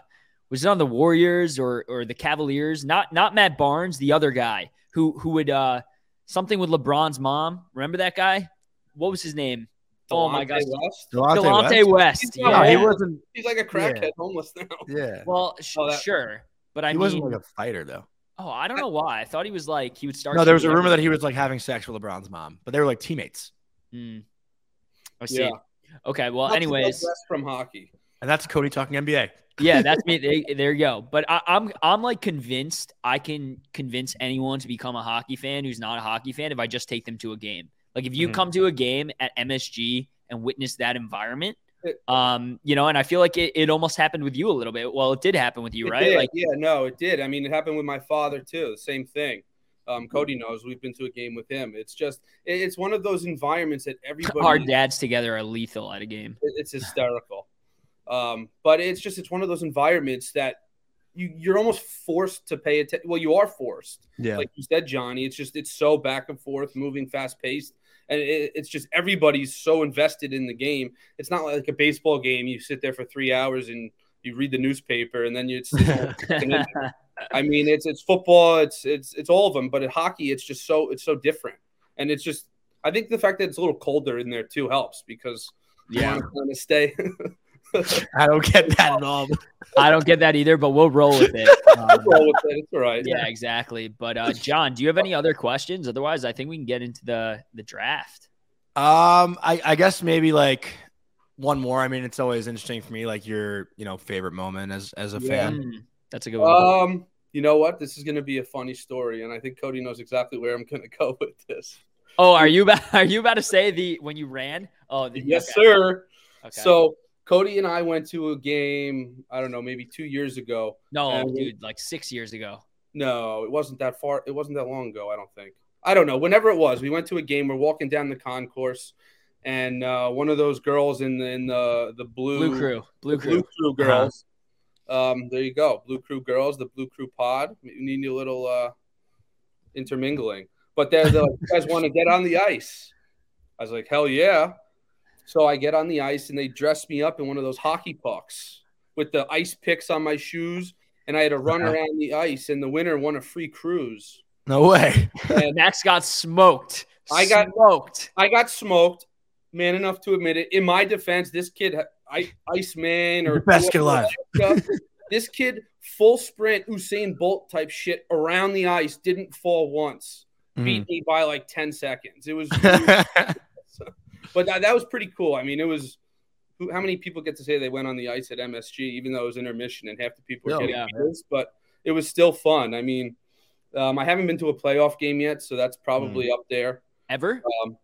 was it on the Warriors or or the Cavaliers? Not not Matt Barnes, the other guy who who would uh something with LeBron's mom. Remember that guy? What was his name? Oh my Delonte gosh. West? Delonte West. He's Yeah. he wasn't. He's like a crackhead homeless now. [LAUGHS] Yeah, well, sh- Oh, that- sure. But I he mean, wasn't like a fighter though. oh, I don't know why. I thought he was like he would start. No, there was a rumor that he was like having sex with LeBron's mom, but they were like teammates, Hmm. I see. Yeah. Okay. Well, Not anyways, digress from hockey. and that's Cody talking NBA. [LAUGHS] yeah, that's me. [LAUGHS] There- There you go. But I, I'm I'm like convinced I can convince anyone to become a hockey fan who's not a hockey fan if I just take them to a game. Like if you Mhm. come to a game at MSG and witness that environment, um, you know, and I feel like it, it almost happened with you a little bit. Well, it did happen with you, It right? did. Like yeah, no, it did. I mean, it happened with my father too. The same thing. Um, Cody knows we've been to a game with him. It's just, it- it's one of those environments that everybody. our dads together are lethal at a game. it- It's hysterical. Um, but it's just, it's one of those environments that you you're almost forced to pay attention. Well, you are forced. Yeah, Like you said, Johnny. It's just, it's so back and forth, moving, fast paced. And it, it's just everybody's so invested in the game. It's not like a baseball game. You sit there for three hours and you read the newspaper, and then you. [LAUGHS] It's, I mean, it's it's football, it's it's it's all of them, but at hockey, it's just so it's so different, and it's just I think the fact that it's a little colder in there too helps because yeah, want to stay. [LAUGHS] [LAUGHS] I don't get that at all. I don't get that either, but we'll roll with it. [LAUGHS] Um, roll with it. It's all right. yeah, exactly. But uh, John, do you have any other questions? Otherwise, I think we can get into the the draft. Um, I, I guess maybe like one more. I mean, it's always interesting for me, like your you know favorite moment as as a Yeah. fan. Mm. That's a good one. Um, you know what? This is going to be a funny story, and I think Cody knows exactly where I'm going [LAUGHS] to go with this. oh, are you about are you about to say the when you ran? Oh, the, Yes, okay, sir. okay. So Cody and I went to a game. I don't know, maybe two years ago. no, dude, like six years ago. No, it wasn't that far. It wasn't that long ago. I don't think. I don't know. Whenever it was, we went to a game. We're walking down the concourse, and uh, one of those girls in the in the the blue Blue Crew, Blue Crew. Blue Crew girls. Um, there you go, Blue Crew girls, the Blue Crew pod. You need a little uh, intermingling, but they're, they're like, "You guys want to get on the ice?" I was like, "Hell yeah!" So I get on the ice, and they dress me up in one of those hockey pucks with the ice picks on my shoes, and I had to run Uh-huh. around the ice. And the winner won a free cruise. No way. And [LAUGHS] Max got smoked. I got- smoked. I got smoked. Man enough to admit it. In my defense, this kid, I, Iceman or best kid alive. stuff, this kid, full sprint, Usain Bolt type shit around the ice, didn't fall once. Mm. Beat me by like ten seconds. It was. [LAUGHS] but that, that was pretty cool. I mean, it was. who- How many people get to say they went on the ice at MSG, even though it was intermission and half the people were Oh, getting yeah. beers, But it was still fun. I mean, um, I haven't been to a playoff game yet, so that's probably Mm. up there. Ever? Um,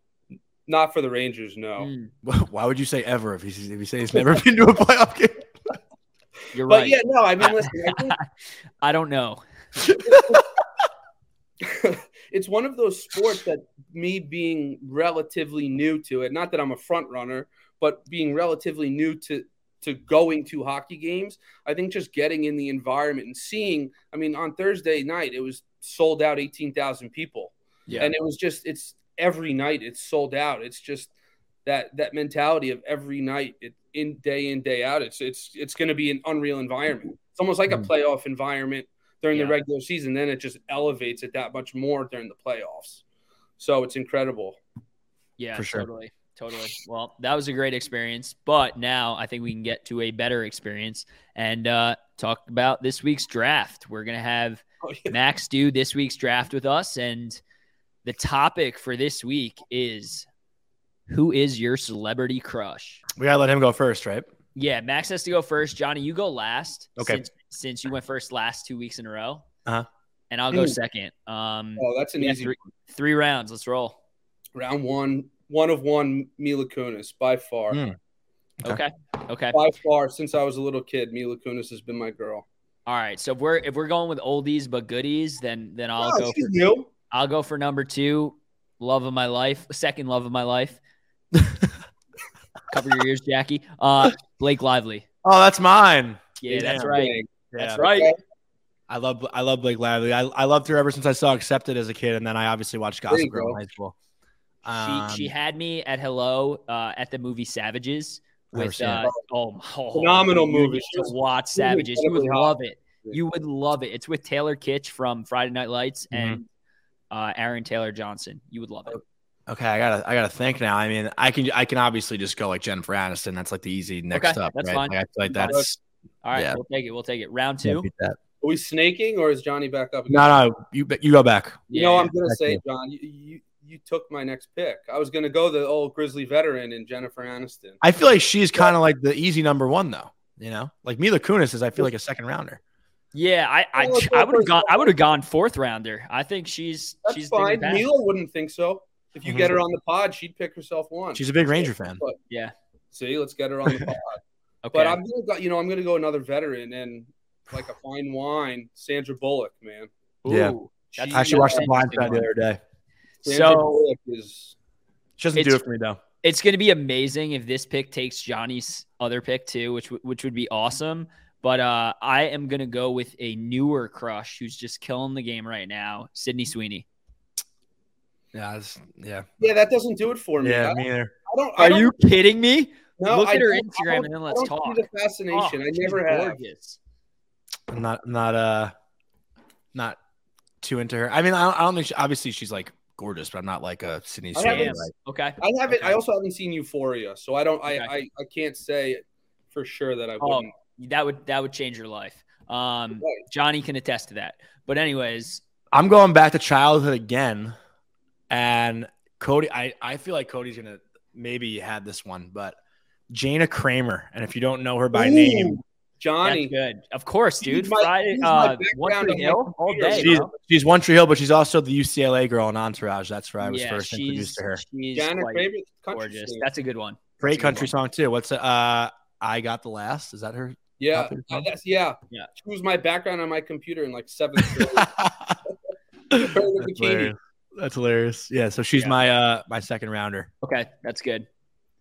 not for the Rangers, no. Mm, Why would you say ever if he if he says he's never [LAUGHS] been to a playoff game? [LAUGHS] you're right. But yeah, no, I mean, listen, I [LAUGHS] think I don't know. It's one of those sports that me being relatively new to it, not that I'm a front runner, but being relatively new to to going to hockey games, I think just getting in the environment and seeing, I mean, on Thursday night it was sold out 18,000 people. Yeah. And it was just it's every night it's sold out. It's just that that mentality of every night it, in day in day out. It's it's it's going to be an unreal environment. It's almost like a Mm. playoff environment during Yeah. the regular season. Then it just elevates it that much more during the playoffs. So it's incredible. Yeah, For sure. totally. Totally. Well, that was a great experience. But now I think we can get to a better experience and uh, talk about this week's draft. We're going to have [LAUGHS] Oh, yeah. Max do this week's draft with us. And the topic for this week is who is your celebrity crush? We gotta let him go first, right? Yeah, Max has to go first. Johnny, you go last. Okay. Since, since you went first last two weeks in a row. Uh-huh. And I'll go Ooh. second. Um, Oh, that's an yeah, easy three, three rounds. Let's roll. round one. One of one, Mila Kunis by far. Mm. Okay. Okay. By far, since I was a little kid, Mila Kunis has been my girl. All right. So if we're if we're going with oldies but goodies, then then I'll Oh, go for new. I'll go for number two, love of my life, second love of my life. [LAUGHS] Cover your ears, Jackie. Uh, Blake Lively. Oh, that's mine. Yeah, that's Damn. right. Yeah. That's right. I love I love Blake Lively. I, I loved her ever since I saw Accepted as a kid, and then I obviously watched Gossip Girl in high school. She Um, she had me at hello uh, at the movie Savages with uh, oh, oh Phenomenal you movie. to watch Savages. You would love it. You would love it. It's with Taylor Kitsch from Friday Night Lights Mhm. and uh, Aaron Taylor Johnson. You would love it. okay, I gotta I gotta think now. I mean, I can I can obviously just go like Jennifer Aniston. That's like the easy next Okay, up. that's right? fine. Like, I feel like That's that's All right, Yeah. we'll take it. We'll take it. Round two. Are we snaking or is Johnny back up? again? No, no, you you go back. You Yeah, know, yeah. I'm gonna That's say, it. John, you, you you took my next pick. I was gonna go the old Grizzly veteran and Jennifer Aniston. I feel like she's kind of like the easy number one though. You know, like Mila Kunis is. I feel like a second rounder. Yeah, I I, I would have gone. I would have gone fourth rounder. I think she's That's she's fine. fine. Mila wouldn't think so. If you Mhm. get her on the pod, she'd pick herself one. She's a big Ranger fan. But, Yeah. see, let's get her on the [LAUGHS] pod. Okay. But I'm gonna go, you know, I'm gonna go another veteran and like a [SIGHS] fine wine, Sandra Bullock, man. Yeah. Ooh, that's- She- I actually watched The Yeah. Blind Side the other day. Sandra So Bullock is She doesn't do it for me though. it's going to be amazing if this pick takes Johnny's other pick too, which which would be awesome. But uh, I am going to go with a newer crush who's just killing the game right now, Sydney Sweeney. Yeah, it's, yeah, yeah, that doesn't do it for me. yeah. I, Me either. I don't. I Are don't, you kidding me? No, Look I at her Instagram and then let's talk. See the fascination. Oh, I she's never have. gorgeous. I'm not not uh not too into her. I mean, I don't, I don't think she, obviously she's like gorgeous, but I'm not like a Sydney I Sweeney. Like, Okay. I haven't. Okay. I also haven't seen Euphoria, so I don't. Okay. I, I I can't say for sure that I Oh, wouldn't. that would that would change your life. Um, Right. Johnny can attest to that. But anyways, I'm going back to childhood again, and Cody. I I feel like Cody's gonna maybe had this one, but Jana Kramer. And if you don't know her by Ooh. name, Johnny. That's good. Of course, dude. Use my- Friday, use my uh, One Tree Hill all day. She's she's One Tree Hill, but she's also the UCLA girl in Entourage. That's where I was yeah, first she's, introduced to her. She's Janet quite favorite country gorgeous. singer. That's a good one. Great good country one. song too. What's it? Uh, I got the last. Is that her? Yeah, uh, that's yeah. Yeah. She was my background on my computer in like seventh [LAUGHS] grade. Her in a That's hilarious. That's hilarious. Yeah, so she's Yeah. my uh my second rounder. Okay, that's good.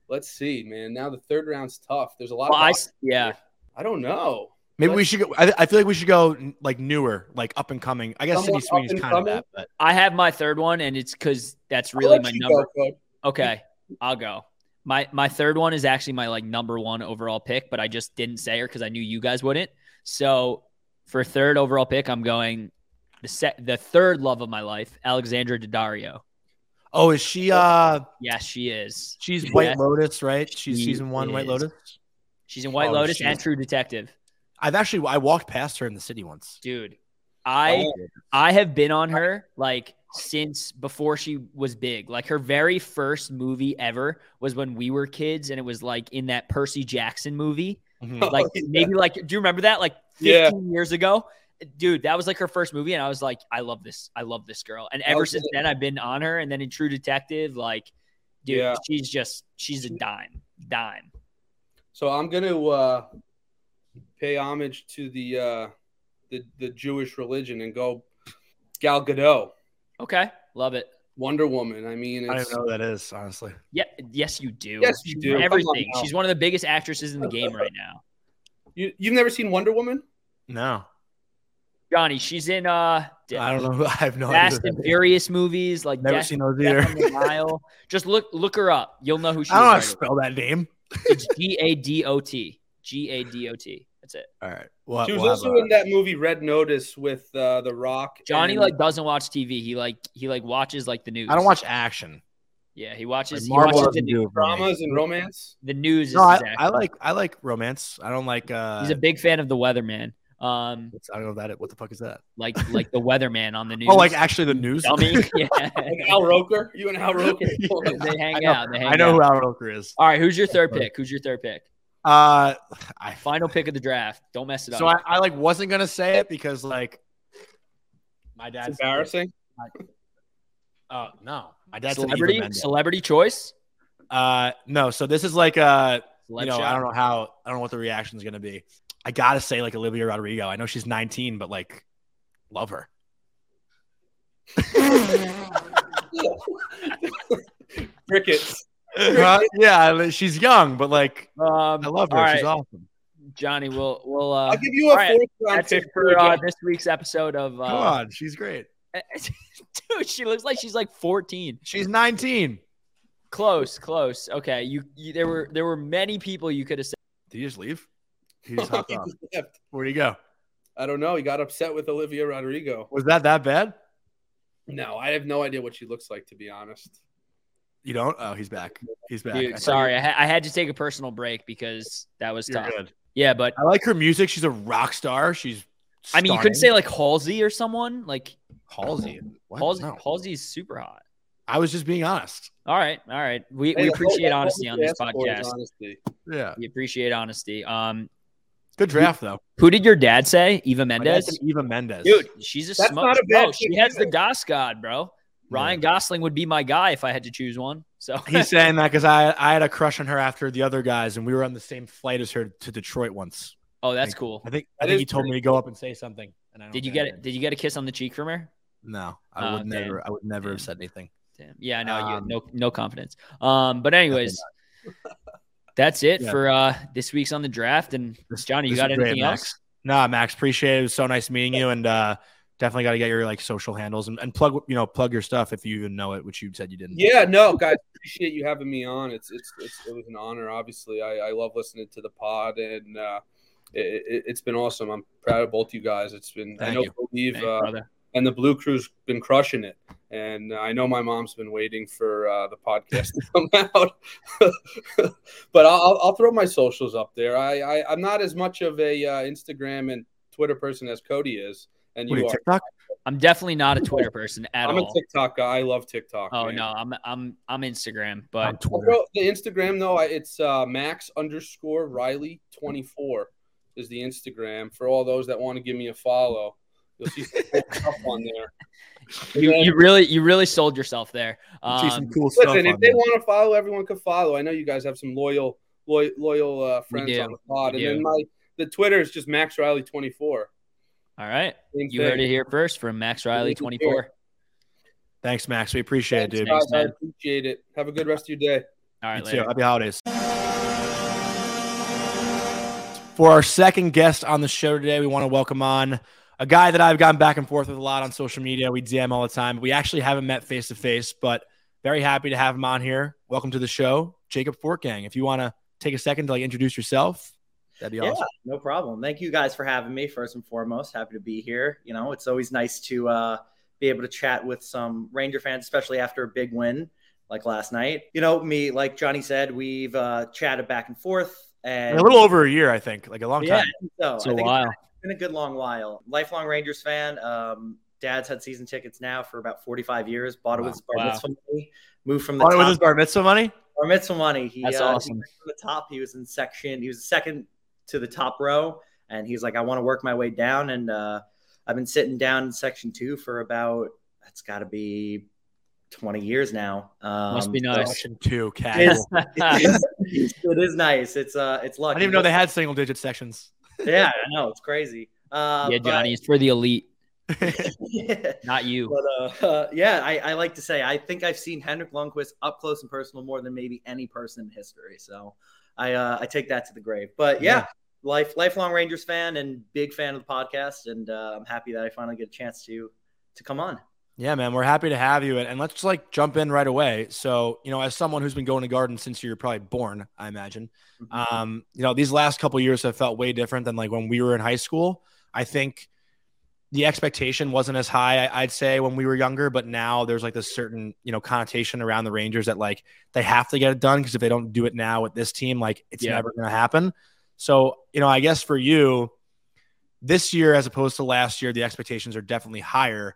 Let's see, man. Now the third round's tough. There's a lot Well, of I yeah. I don't know. Maybe we Let's- should go. I, I feel like we should go like newer, like up and coming. I guess Someone Sydney up Sweeney's and kind of that, but I have my third one, and it's because that's really my number. go, Okay, I'll go. My my third one is actually my like number one overall pick, but I just didn't say her because I knew you guys wouldn't. So for third overall pick, I'm going the set the third love of my life, Alexandra Daddario. Oh, is she? Uh, Yes, she is. she's Yeah. White Lotus, right? She's She season one, White. Lotus. She's in White Oh, Lotus and. True Detective. I've actually I walked past her in the city once. Dude, I Oh, I have been on her like since before she was big. Like her very first movie ever was when we were kids, and it was like in that Percy Jackson movie. Mhm. Like [LAUGHS] Oh, yeah. maybe like do you remember that? Like 15 Yeah. years ago. Dude, that was like her first movie, and I was like, I love this. I love this girl. And ever was since then, I've been on her. And then in True Detective, like, dude, Yeah. she's just she's a dime, dime. So I'm gonna uh, pay homage to the uh, the the Jewish religion and go Gal Gadot, Okay, love it. Wonder Woman. I mean, I don't know who that is, honestly. Yeah, yes, you do. Yes, you She's do. Come on Everything. She's one of the biggest actresses in the game right now. you you've never seen Wonder Woman? No, Johnny, she's in uh I don't know. who- [LAUGHS] I have no Fast idea. and Furious movies like Never Death, seen those Death either. on the Nile. [LAUGHS] Just look look her up. You'll know who she I don't know how to is. right spell that name. It's G A D O T. G A D O T. That's it. All right. Well, She was we'll also in that movie Red Notice with uh, The Rock. Johnny and- like doesn't watch TV. He like he like watches like the news. I don't watch action. Yeah, he watches. Like, he Marvel watches the, doesn't do it for me. dramas and romance. the news. No, is I, his I like I like romance. I don't like. uh He's a big fan of the Weatherman. Um, I don't know that. What the fuck is that? like like the Weatherman on the news. [LAUGHS] Oh, like actually the news. dummy. [LAUGHS] yeah, [LAUGHS] Like Al Roker, you and Al Roker. they hang know- out. They hang I know out. who Al Roker is. All right, who's your third pick? Who's your third pick? Uh, I Final pick of the draft. Don't mess it up. so I, I like wasn't gonna say it because like my It's dad's embarrassing. Oh no, my dad said Eva celebrity celebrity choice. Uh, no. So this is like uh, you know, shot. I don't know how I don't know what the reaction is gonna be. I gotta say like Olivia Rodrigo. I know she's 19, but like, love her. [LAUGHS] Crickets. Uh, yeah, she's young, but like, Um, I love her. all She's awesome. Johnny. We'll we'll. Uh, I'll give you a all right, fourth round that's pick it for uh, this week's episode of. Uh, Come on, she's great. [LAUGHS] dude, she looks like she's like 14. She's 19. Close, close. Okay, you, you there were there were many people you could have said. Did you just leave? He just hopped [LAUGHS] He off. just left. Where'd he go? I don't know. He got upset with Olivia Rodrigo. Was that that bad? No, I have no idea what she looks like, to be honest. You don't? Oh, he's back. He's back. Dude, thought sorry, I, ha- I had to take a personal break because that was you- You're tough. good. Yeah, but I like her music. She's a rock star. She's. I mean, you couldn't say like Halsey or someone like Halsey. What? Halsey. No. Halsey's super hot. I was just being honest. All right, all right. We, Hey, we the appreciate honesty on this ask for is podcast. honesty. Yeah. We appreciate honesty. Um, Good draft though. who did your dad say? Eva My dad Mendes. Eva Mendes. Dude, she's a That's smoke. not a bad bro, she pick has the either. Goss God, bro. Ryan Gosling would be my guy if I had to choose one. So [LAUGHS] He's saying that because I I had a crush on her after the other guys, and we were on the same flight as her to Detroit once. oh, that's Thank- cool. I think I That think he told me to go up and say something. And I don't Did you get it? Did you get a kiss on the cheek from her? No, I Oh, would damn. never. I would never have said anything. Damn. Yeah, I know you Um, no no confidence. Um, but anyways, that's it Yeah. for uh this week's on the draft. And This- Johnny, you got is great, anything Max. else? Nah, Max, appreciate it. It was so nice meeting you, and uh, definitely got to get your like social handles and, and plug you know plug your stuff if you even know it, which you said you didn't. Yeah, no, guys, appreciate you having me on. It's it's, it's it was an honor. Obviously, I, I love listening to the pod, and uh, it, it, it's been awesome. I'm proud of both you guys. It's been I Thank know you. believe Thanks, uh, brother. And the Blue Crew's been crushing it. And I know my mom's been waiting for uh, the podcast to [LAUGHS] come out, [LAUGHS] but I'll, I'll- I'll throw my socials up there. I, I I'm not as much of a uh, Instagram and Twitter person as Cody is, and What are you you, are. TikTok? I'm definitely not a Twitter person at all. I'm all. a TikTok guy. I love TikTok. oh man. no, I'm I'm I'm Instagram, but I'll Twitter. the Instagram though. It's uh, Max underscore Riley twenty four is the Instagram for all those that want to give me a follow. You'll see some cool stuff on there. [LAUGHS] You, you really you really sold yourself there. See some Um, cool stuff. Listen, if on they there. want to follow, everyone could follow. I know you guys have some loyal, loyal, loyal uh, friends on the pod, We and then my the Twitter is just Max Riley twenty four. all right, Same you heard thing. it here first from Max Riley, twenty four. Thanks, Max. We appreciate it, dude. Guys, I appreciate it. Have a good rest of your day. All right, You too. later. Happy holidays. For our second guest on the show today, we want to welcome on a guy that I've gone back and forth with a lot on social media. We DM all the time. We actually haven't met face to face, but very happy to have him on here. Welcome to the show, Jacob Fortgang. If you want to take a second to like introduce yourself, that'd be Yeah, awesome. no problem. Thank you guys for having me. First and foremost, happy to be here. You know, it's always nice to uh, be able to chat with some Ranger fans, especially after a big win like last night. You know, me, like Johnny said, we've uh, chatted back and forth, and a little over a year, I think, like a long yeah, time. I think so It's I a think while. It's been a good long while. Lifelong Rangers fan. Um, Dad's had season tickets now for about 45 years. Bought it with his bar Wow. mitzvah money. Moved from the On it top with his bar mitzvah money. bar mitzvah money. He, That's uh, he awesome. went from the top. He was in section. He was second to the top row, and he's like, I want to work my way down. And uh, I've been sitting down in section two for about that's got to be twenty years now. Um, Must be nice. Section two, cat. It's, it's, it is nice. It's uh, it's lucky. I didn't even know they had single digit sections. Yeah, I know it's crazy. Uh, yeah, but- Johnny, it's for the elite, yeah. [LAUGHS] not you. But uh, uh, yeah, I, I like to say I think I've seen Henrik Lundqvist up close and personal more than maybe any person in history. So I uh, I take that to the grave. But yeah, Yeah. life lifelong Rangers fan and big fan of the podcast, and uh, I'm happy that I finally get a chance to to come on. Yeah, man, we're happy to have you. And, and let's just like jump in right away. So, you know, as someone who's been going to Garden since you're probably born, I imagine, um, you know, these last couple years have felt way different than like when we were in high school. I think the expectation wasn't as high, I'd say, when we were younger, but now there's like this certain, you know, connotation around the Rangers that like they have to get it done because if they don't do it now with this team, like it's Yeah. never going to happen. So, you know, I guess for you, this year as opposed to last year, the expectations are definitely higher.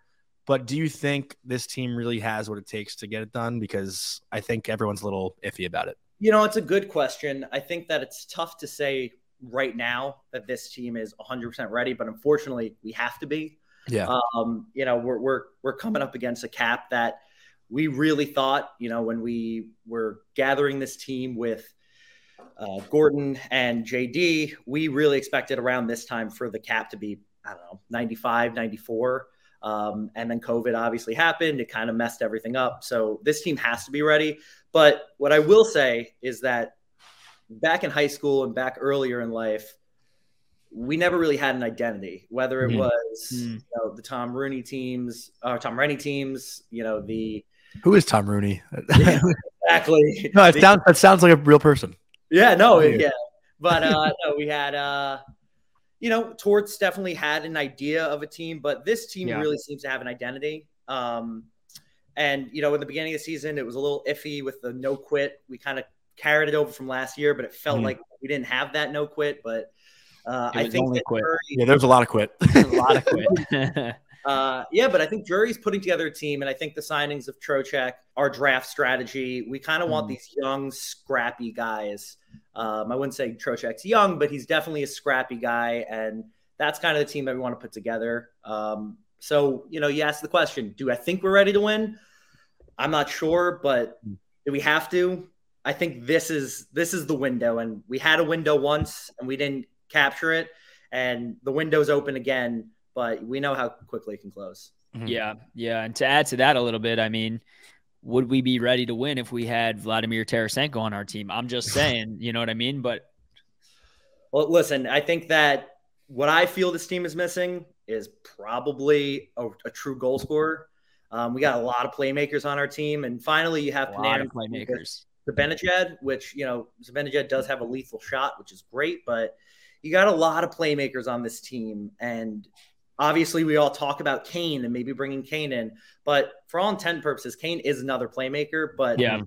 But do you think this team really has what it takes to get it done? Because I think everyone's a little iffy about it. You know, it's a good question. I think that it's tough to say right now that this team is 100% ready, but unfortunately, we have to be. Yeah. Um, you know, we're we're we're coming up against a cap that we really thought, you know, when we were gathering this team with uh, Gorton and JD, we really expected around this time for the cap to be, I don't know, 95, 94. Um, and then COVID obviously happened. It kind of messed everything up. So this team has to be ready. But what I will say is that back in high school and back earlier in life, we never really had an identity, whether it Mhm. was Mhm. you know, the Tom Rooney teams, or Tom Renney teams, you know, the Who is Tom Rooney? [LAUGHS] exactly. no, it the- sounds that sounds like a real person. yeah, no, Yeah. yeah. But uh no, we had uh you know, Torts definitely had an idea of a team, but this team Yeah. really seems to have an identity. Um and you know, in the beginning of the season, it was a little iffy with the no quit. We kind of carried it over from last year, but it felt Mhm. like we didn't have that no quit. But uh, I think only quit. Drury- Yeah, there's a lot of quit. a lot of quit. [LAUGHS] uh, yeah, but I think Drury's putting together a team, and I think the signings of Trocheck, our draft strategy, we kind of want Mm. these young, scrappy guys. Um, I wouldn't say Trocheck's young, but he's definitely a scrappy guy, and that's kind of the team that we want to put together. Um, so, you know, you asked the question: Do I think we're ready to win? I'm not sure, but do we have to? I think this is this is the window, and we had a window once, and we didn't capture it, and the window's open again but we know how quickly it can close. yeah, yeah. And to add to that a little bit, I mean, would we be ready to win if we had Vladimir Tarasenko on our team? I'm just [LAUGHS] saying, you know what I mean? But Well, listen, I think that what I feel this team is missing is probably a, a true goal scorer. Um, we got a lot of playmakers on our team, and finally, you have a lot of Panarin playmakers. Zibanejad, which you know Zibanejad does have a lethal shot, which is great, but you got a lot of playmakers on this team, and obviously we all talk about Kane and maybe bringing Kane in, but for all intent and purposes, Kane is another playmaker. But Yeah.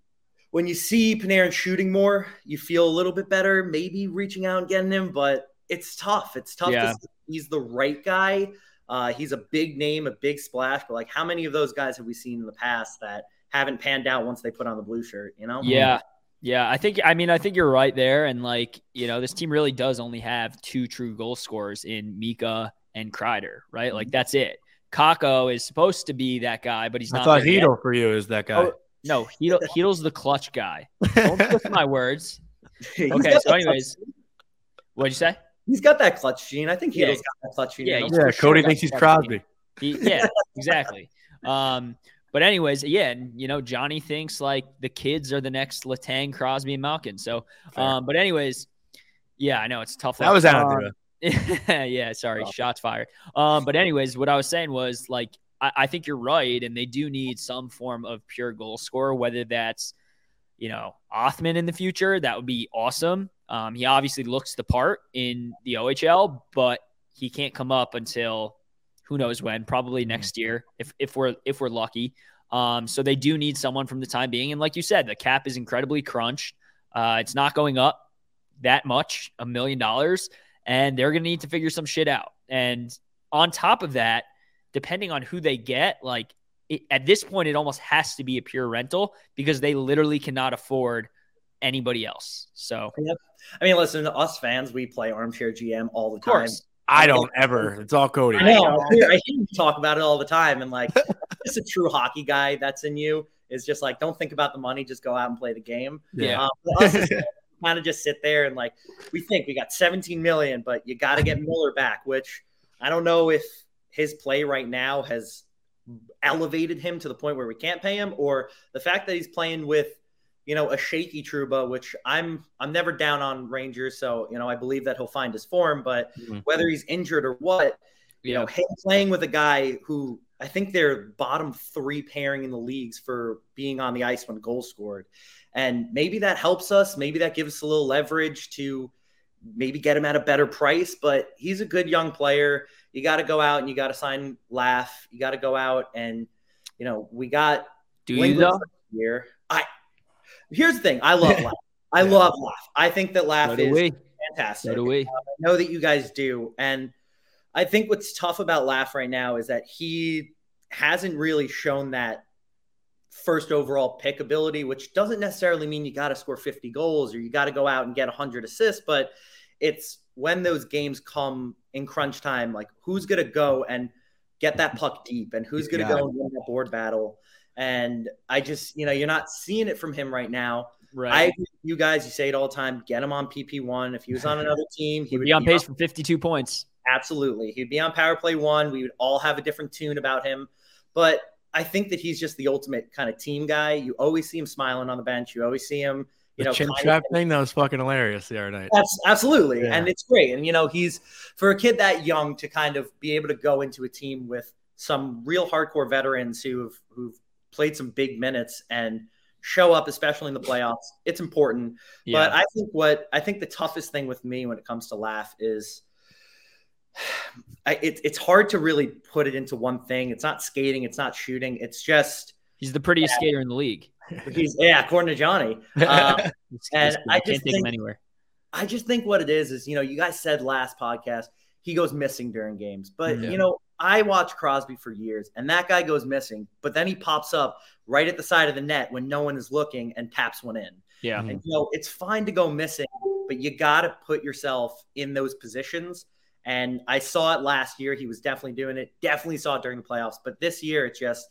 when you see Panarin shooting more, you feel a little bit better, maybe reaching out and getting him, but it's tough. It's tough. Yeah. To see he's the right guy. Uh, he's a big name, a big splash, but like how many of those guys have we seen in the past that haven't panned out once they put on the blue shirt? You know? Yeah. Yeah, I think I mean I think you're right there, and like you know, this team really does only have two true goal scorers in Mika and Kreider, right? Mm-hmm. Like that's it. Kakko is supposed to be that guy, but he's not. I thought there. Chytil for you is that guy. Oh, no, Chytil, Chytil's the clutch guy. Don't twist my words. [LAUGHS] Okay, so that anyways, what'd you say? he's got that clutch gene. I think Yeah. Chytil's got that clutch gene. Yeah, he's yeah, sure Cody thinks he's clutch Crosby. He, yeah, exactly. Um, but anyways, yeah, and you know, Johnny thinks like the kids are the next Letang, Crosby, and Malkin. So, um, but anyways, yeah, I know it's tough. That was Um, Anna. [LAUGHS] yeah, sorry, shots fired. Um, but anyways, what I was saying was like I, I think you're right, and they do need some form of pure goal scorer, whether that's you know Othmann in the future. That would be awesome. Um, he obviously looks the part in the OHL, but he can't come up until who knows when, probably next year if if we're if we're lucky. Um, so they do need someone from the time being, and like you said, the cap is incredibly crunched. Uh, it's not going up that much, a million dollars, and they're going to need to figure some shit out. And on top of that, depending on who they get, like it, at this point, it almost has to be a pure rental because they literally cannot afford anybody else. So, I mean, listen, us fans, we play armchair GM all the of time. course, I don't ever. It's all Cody. I know. I hear, you talk about it all the time, and like, [LAUGHS] it's a true hockey guy that's in you is just like, don't think about the money, just go out and play the game. Yeah. Um, us, kind of just sit there and like, we think we got 17 million, but you got to get [LAUGHS] Miller back, which I don't know if his play right now has elevated him to the point where we can't pay him, or the fact that he's playing with you know, a shaky Trouba, which I'm I'm never down on Rangers, so you know I believe that he'll find his form. But Mhm. whether he's injured or what, you know, him playing with a guy who I think they're bottom three pairing in the leagues for being on the ice when goals scored, and maybe that helps us. Maybe that gives us a little leverage to maybe get him at a better price. But he's a good young player. You got to go out and you got to sign Laf. You got to go out and you know we got do you though? year. I here's the thing. I love Laf. I love Laf. I think that Laf So is we. fantastic. So do we. I know that you guys do. And I think what's tough about Laf right now is that he hasn't really shown that first overall pick ability, which doesn't necessarily mean you got to score 50 goals or you got to go out and get 100 assists, but it's when those games come in crunch time, like who's going to go and get that puck deep and who's going to go and win that board battle. And I just, you know, you're not seeing it from him right now. I Right. with you guys, you say it all the time. Get him on PP one. If he was on another [LAUGHS] team, he would be on pace for 52 points. Absolutely, he'd be on power play one. We would all have a different tune about him, but I think that he's just the ultimate kind of team guy. You always see him smiling on the bench. You always see him, you The know, chin strap thing that was fucking hilarious the other night. Abs- absolutely, Yeah. and it's great. And you know, he's for a kid that young to kind of be able to go into a team with some real hardcore veterans who've who've played some big minutes and show up, especially in the playoffs. It's important. But I think what I think the toughest thing with me when it comes to Laf is [SIGHS] I, it, it's hard to really put it into one thing. It's not skating. It's not shooting. It's just he's the prettiest skater in the league. [LAUGHS] he's yeah, according to Johnny. [LAUGHS] Um, And I you can't just take him think- anywhere. I just think what it is is, you know, you guys said last podcast he goes missing during games, but Yeah. you know, I watched Crosby for years, and that guy goes missing, but then he pops up right at the side of the net when no one is looking and taps one in. Yeah. And you know, it's fine to go missing, but you got to put yourself in those positions. And I saw it last year. He was definitely doing it. Definitely saw it during the playoffs. But this year, it just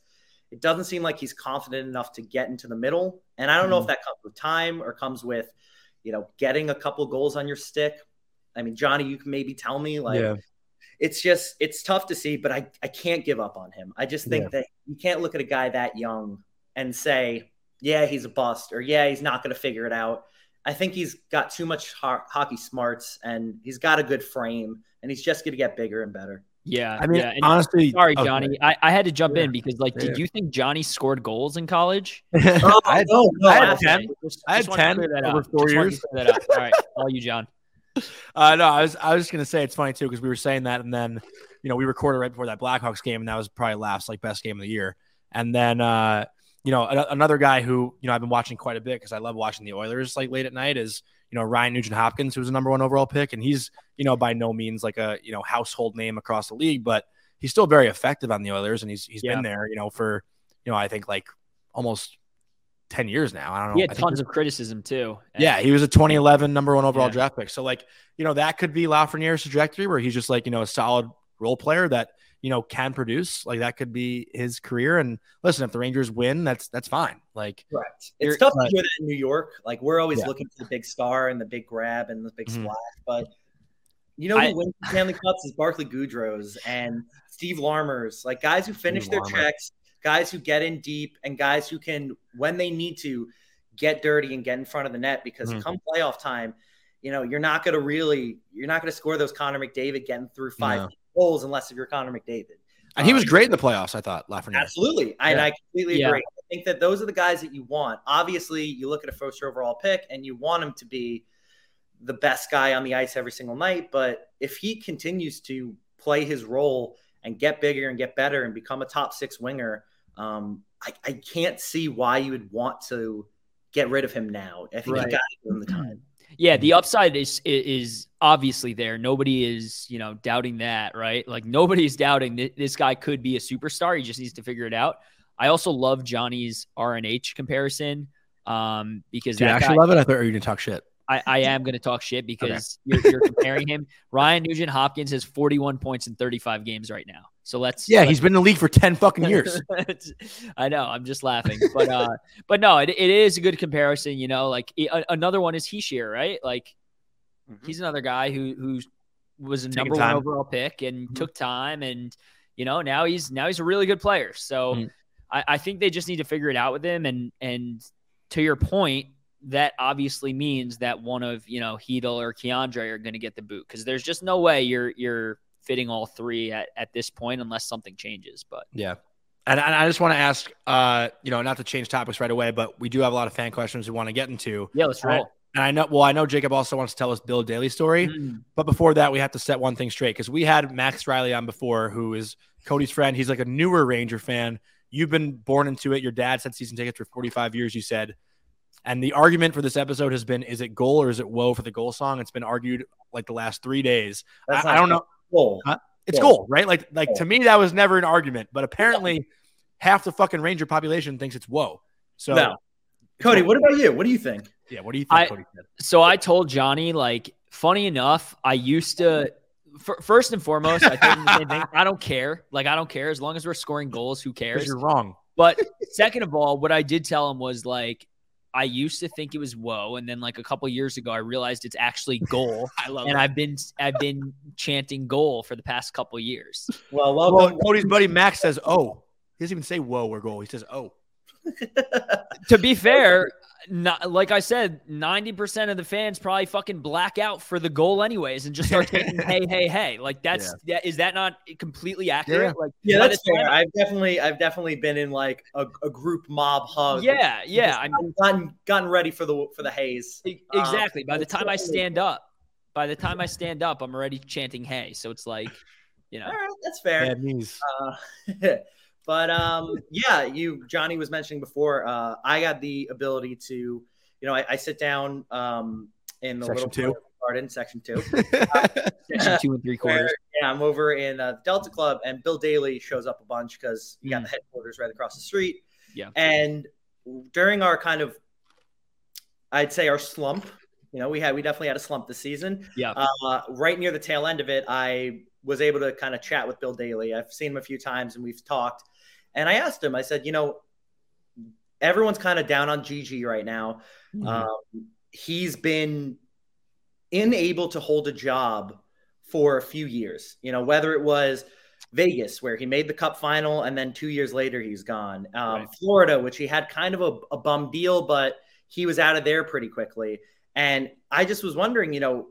it doesn't seem like he's confident enough to get into the middle. And I don't know if mm-hmm. that comes with time or comes with, you know, getting a couple goals on your stick. I mean, Johnny, you can maybe tell me like Yeah. it's just it's tough to see, but I, I can't give up on him. I just think Yeah. that you can't look at a guy that young and say, yeah, he's a bust or yeah, he's not going to figure it out. I think he's got too much ho- hockey smarts and he's got a good frame and he's just going to get bigger and better. Yeah. I mean, yeah. And honestly, sorry, oh, Johnny. I, I had to jump Yeah. in because, like, Yeah. did you think Johnny scored goals in college? [LAUGHS] I had, no, no, I had 10. Just- I had just wanted to 10 over up. four Just years. that up. All right. [LAUGHS] All you, John. Uh, no, I was I was just gonna say it's funny too because we were saying that, and then you know we recorded right before that Blackhawks game, and that was probably last like best game of the year. And then uh, you know a- another guy who you know I've been watching quite a bit because I love watching the Oilers like late at night is you know Ryan Nugent Hopkins, who's a number one overall pick, and he's you know by no means like a you know household name across the league, but he's still very effective on the Oilers, and he's he's Yeah. been there you know for you know I think like almost 10 years now. I don't know. He had tons of criticism too. Yeah, he was a 2011 number one overall Yeah. draft pick. So like, you know, that could be Lafreniere's trajectory where he's just like, you know, a solid role player that, you know, can produce. Like that could be his career. And listen, if the Rangers win, that's that's fine. Like Correct. It's tough to do that in New York. Like we're always Yeah. looking for the big star and the big grab and the big Mhm. splash, but you know I- who wins the Stanley Cups is Barclay Goodrow's and Steve Larmer's, like guys who finish Steve their Larmer. checks, guys who get in deep, and guys who can, when they need to, get dirty and get in front of the net. Because Mhm. come playoff time, you know you're not going to really, you're not going to score those Connor McDavid getting through five No. Goals unless if you're Connor McDavid. and he was Um, great in the playoffs, I thought, Lafreniere. Absolutely. And I completely Yeah. agree. I think that those are the guys that you want. Obviously, you look at a first overall pick and you want him to be the best guy on the ice every single night. But if he continues to play his role and get bigger and get better and become a top six winger, um, I, I can't see why you would want to get rid of him now. I think Right. you got to give him the time. Yeah, the upside is is obviously there. Nobody is, you know, doubting that, right? Like nobody's doubting that this guy could be a superstar. He just needs to figure it out. I also love Johnny's RNH comparison um, because Do you actually guy, love it? I thought you were gonna talk shit. I, I am going to talk shit because you're, you're comparing him. [LAUGHS] Ryan Nugent Hopkins has 41 points in 35 games right now. So let's Yeah, let's he's been in the league for 10 fucking years. [LAUGHS] I know. I'm just laughing, but uh, [LAUGHS] but no, it, it is a good comparison. You know, like a- another one is Hischier, right? Like he's another guy who who was a Taking number one overall pick and took time, and you know now he's now he's a really good player. So Mhm. I, I think they just need to figure it out with him. And and to your point, that obviously means that one of you know Chytil or K'Andre are going to get the boot because there's just no way you're you're fitting all three at, at this point unless something changes. But Yeah. And, and I just want to ask, uh, you know, not to change topics right away, but we do have a lot of fan questions we want to get into. yeah, let's Right. roll. And I know, well, I know Jacob also wants to tell us Bill Daly story, Mm. but before that, we have to set one thing straight because we had Max Riley on before, who is Cody's friend. He's like a newer Ranger fan. You've been born into it. Your dad said season tickets for 45 years, you said. And the argument for this episode has been is it goal or is it woe for the goal song? It's been argued like the last three days. I, I don't know. Goal. Huh? It's Goal. goal, right? Like, like to me, that was never an argument, but apparently half the fucking Ranger population thinks it's whoa. So, No. Cody, what about you? What do you think? yeah, what do you think, I- Cody? Said? so I told Johnny, like, funny enough, I used to. fir- First and foremost, I told him the same thing. I don't care. Like, I don't care as long as we're scoring goals. Who cares? you're wrong. But second of all, what I did tell him was like, I used to think it was whoa, and then like a couple years ago, I realized it's actually [LAUGHS] goal, I love and I've been I've been chanting goal for the past couple years. [LAUGHS] Well, Well. Cody's buddy Max says, "Oh." He doesn't even say "whoa" or "goal." He says "oh." [LAUGHS] to be fair, not, like I said, ninety percent of the fans probably fucking black out for the goal anyways, and just start [LAUGHS] taking hey hey hey. Like that's yeah. that is that not completely accurate? Like Yeah, that's fair. I've definitely, I've definitely been in like a, a group mob hug. Yeah, yeah. I I've gotten gotten ready for the for the haze. E- Um, Exactly. By the it's time I definitely- stand up, by the time I stand up, I'm already chanting "Hey!" So it's like, you know, All right, that's fair. Bad knees. Uh, [LAUGHS] but um, yeah, you Johnny was mentioning before. Uh, I got the ability to, you know, I, I sit down um, in the Section little two. garden, section two. [LAUGHS] section two and three where, quarters. yeah, I'm over in uh, Delta Club, and Bill Daly shows up a bunch because you got the headquarters right across the street. Yeah. And during our kind of, I'd say our slump, you know, we had we definitely had a slump this season. Yeah. Uh, right near the tail end of it, I was able to kind of chat with Bill Daly. I've seen him a few times, and we've talked. And I asked him, I said, you know, everyone's kind of down on GG right now. Mm-hmm. Um, he's been unable to hold a job for a few years. You know, whether it was Vegas, where he made the Cup final, and then two years later he's gone. Um, Right. Florida, which he had kind of a, a bum deal, but he was out of there pretty quickly. And I just was wondering, you know,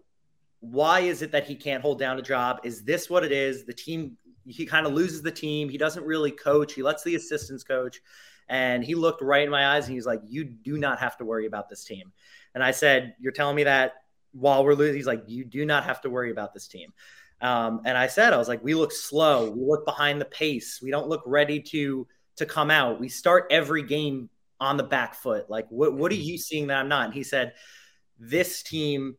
why is it that he can't hold down a job? Is this what it is? The team, he kind of loses the team. He doesn't really coach. He lets the assistants coach. And he looked right in my eyes and he's like, You do not have to worry about this team. And I said, You're telling me that while we're losing? He's like, You do not have to worry about this team. Um, and I said, I was like, We look slow. We look behind the pace. We don't look ready to to come out. We start every game on the back foot. Like, what, what are you seeing that I'm not? And he said, This team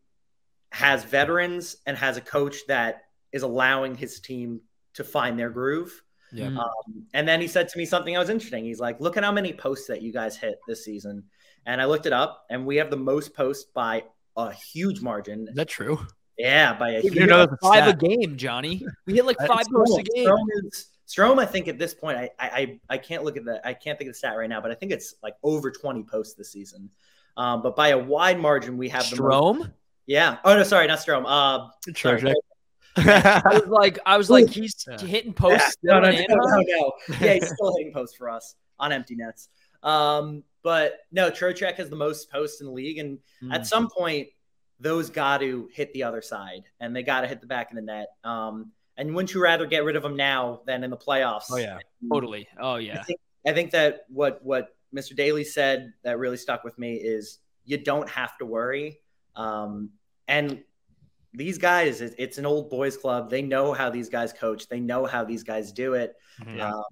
has veterans and has a coach that is allowing his team to find their groove. Yeah. Mhm. Um, and then he said to me something that was interesting. He's like, "Look at how many posts that you guys hit this season." And I looked it up, and we have the most posts by a huge margin. Is that true? Yeah, by a You huge. know that's a Five a game, Johnny. We hit like Uh, five posts a game. Strome is- Strome, I think at this point, I, I I- I can't look at the I can't think of the stat right now, but I think it's like over 20 posts this season. Um, but by a wide margin, we have the most, Strome. yeah. Oh no, sorry, not Strome. Uh, sorry. I was [LAUGHS] like, I was like, he's Yeah. hitting posts. no, no, no, no, no. Yeah, he's still hitting posts for us on empty nets. Um, but no, Trocheck has the most posts in the league, and Mm. at some point, those got to hit the other side, and they got to hit the back of the net. Um, and wouldn't you rather get rid of them now than in the playoffs? Oh yeah. Totally. Oh I yeah. think, I think that what what Mr. Daly said that really stuck with me is you don't have to worry. Um, and these guys, it, it's an old boys club. They know how these guys coach. They know how these guys do it. Yeah. Um,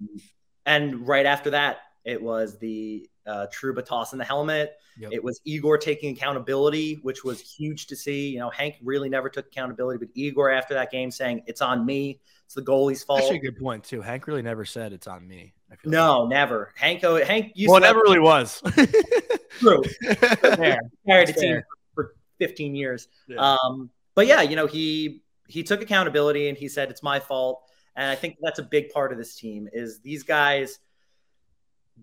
and right after that, it was the uh, Trouba tossing the helmet. Yep. It was Igor taking accountability, which was huge to see. You know, Hank really never took accountability, but Igor after that game saying it's on me. It's the goalie's fault. Actually, a good point too. Hank really never said it's on me. I feel No, never. Hank. O- Hank used Well, never really was. [LAUGHS] true. [LAUGHS] Fair. Carried a team fair. for 15 years. Yeah. Um, but yeah, you know, he he took accountability and he said it's my fault. And I think that's a big part of this team is these guys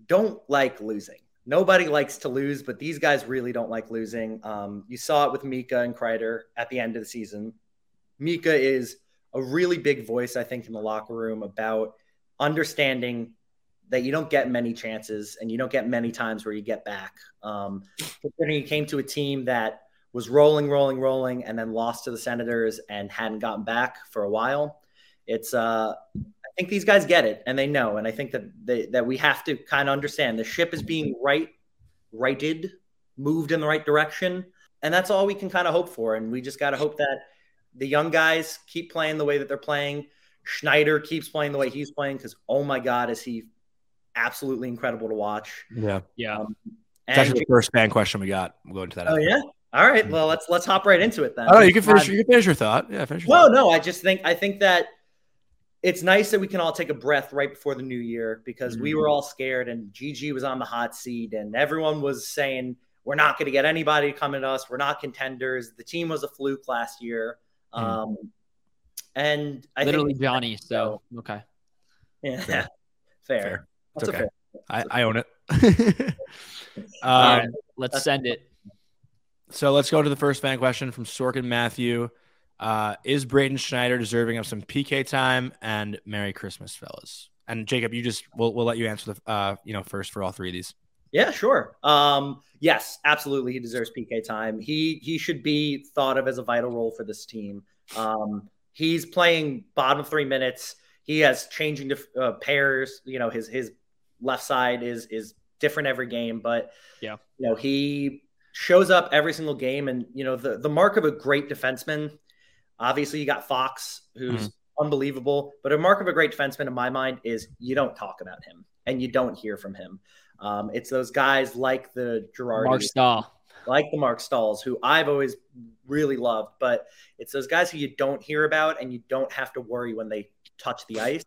don't like losing. Nobody likes to lose, but these guys really don't like losing. Um, you saw it with Mika and Kreider at the end of the season. Mika is a really big voice, I think, in the locker room about understanding that you don't get many chances and you don't get many times where you get back. Um, he came to a team that was rolling, rolling, rolling, and then lost to the Senators and hadn't gotten back for a while. It's uh, I think these guys get it and they know, and I think that they, that we have to kind of understand the ship is being right, righted, moved in the right direction, and that's all we can kind of hope for. And we just got to hope that the young guys keep playing the way that they're playing. Schneider keeps playing the way he's playing because oh my god, is he absolutely incredible to watch. yeah. Yeah. Um, It's and actually the first fan question we got. We'll go into that. oh after. yeah, all right. Well, let's let's hop right into it then. Oh, you can finish. You can finish your thought. Yeah, finish your No, thought. no, I just think I think that it's nice that we can all take a breath right before the new year because we were all scared and GG was on the hot seat and everyone was saying we're not going to get anybody coming to us. We're not contenders. The team was a fluke last year. Mhm. Um, and I Literally think, Johnny. So okay. yeah, Fair. [LAUGHS] fair. Fair. That's It's a okay. fair. I, I own it. [LAUGHS] All um, right. Let's send it. So let's go to the first fan question from Sorkin Matthew. Uh, is Braden Schneider deserving of some PK time? And Merry Christmas, fellas. And Jacob, you just we'll, we'll let you answer the uh, you know first for all three of these. Yeah, sure. Um, yes, absolutely. He deserves PK time. He he should be thought of as a vital role for this team. Um, he's playing bottom three minutes. He has changing def- uh, pairs. You know, his his left side is is different every game, but Yeah. you know he shows up every single game. And you know the the mark of a great defenseman. Obviously, you got Fox, who's unbelievable, but a mark of a great defenseman in my mind is you don't talk about him and you don't hear from him. Um, it's those guys like the Girardi, Marc Staal. like the Marc Staals, who I've always really loved, but it's those guys who you don't hear about and you don't have to worry when they touch the ice.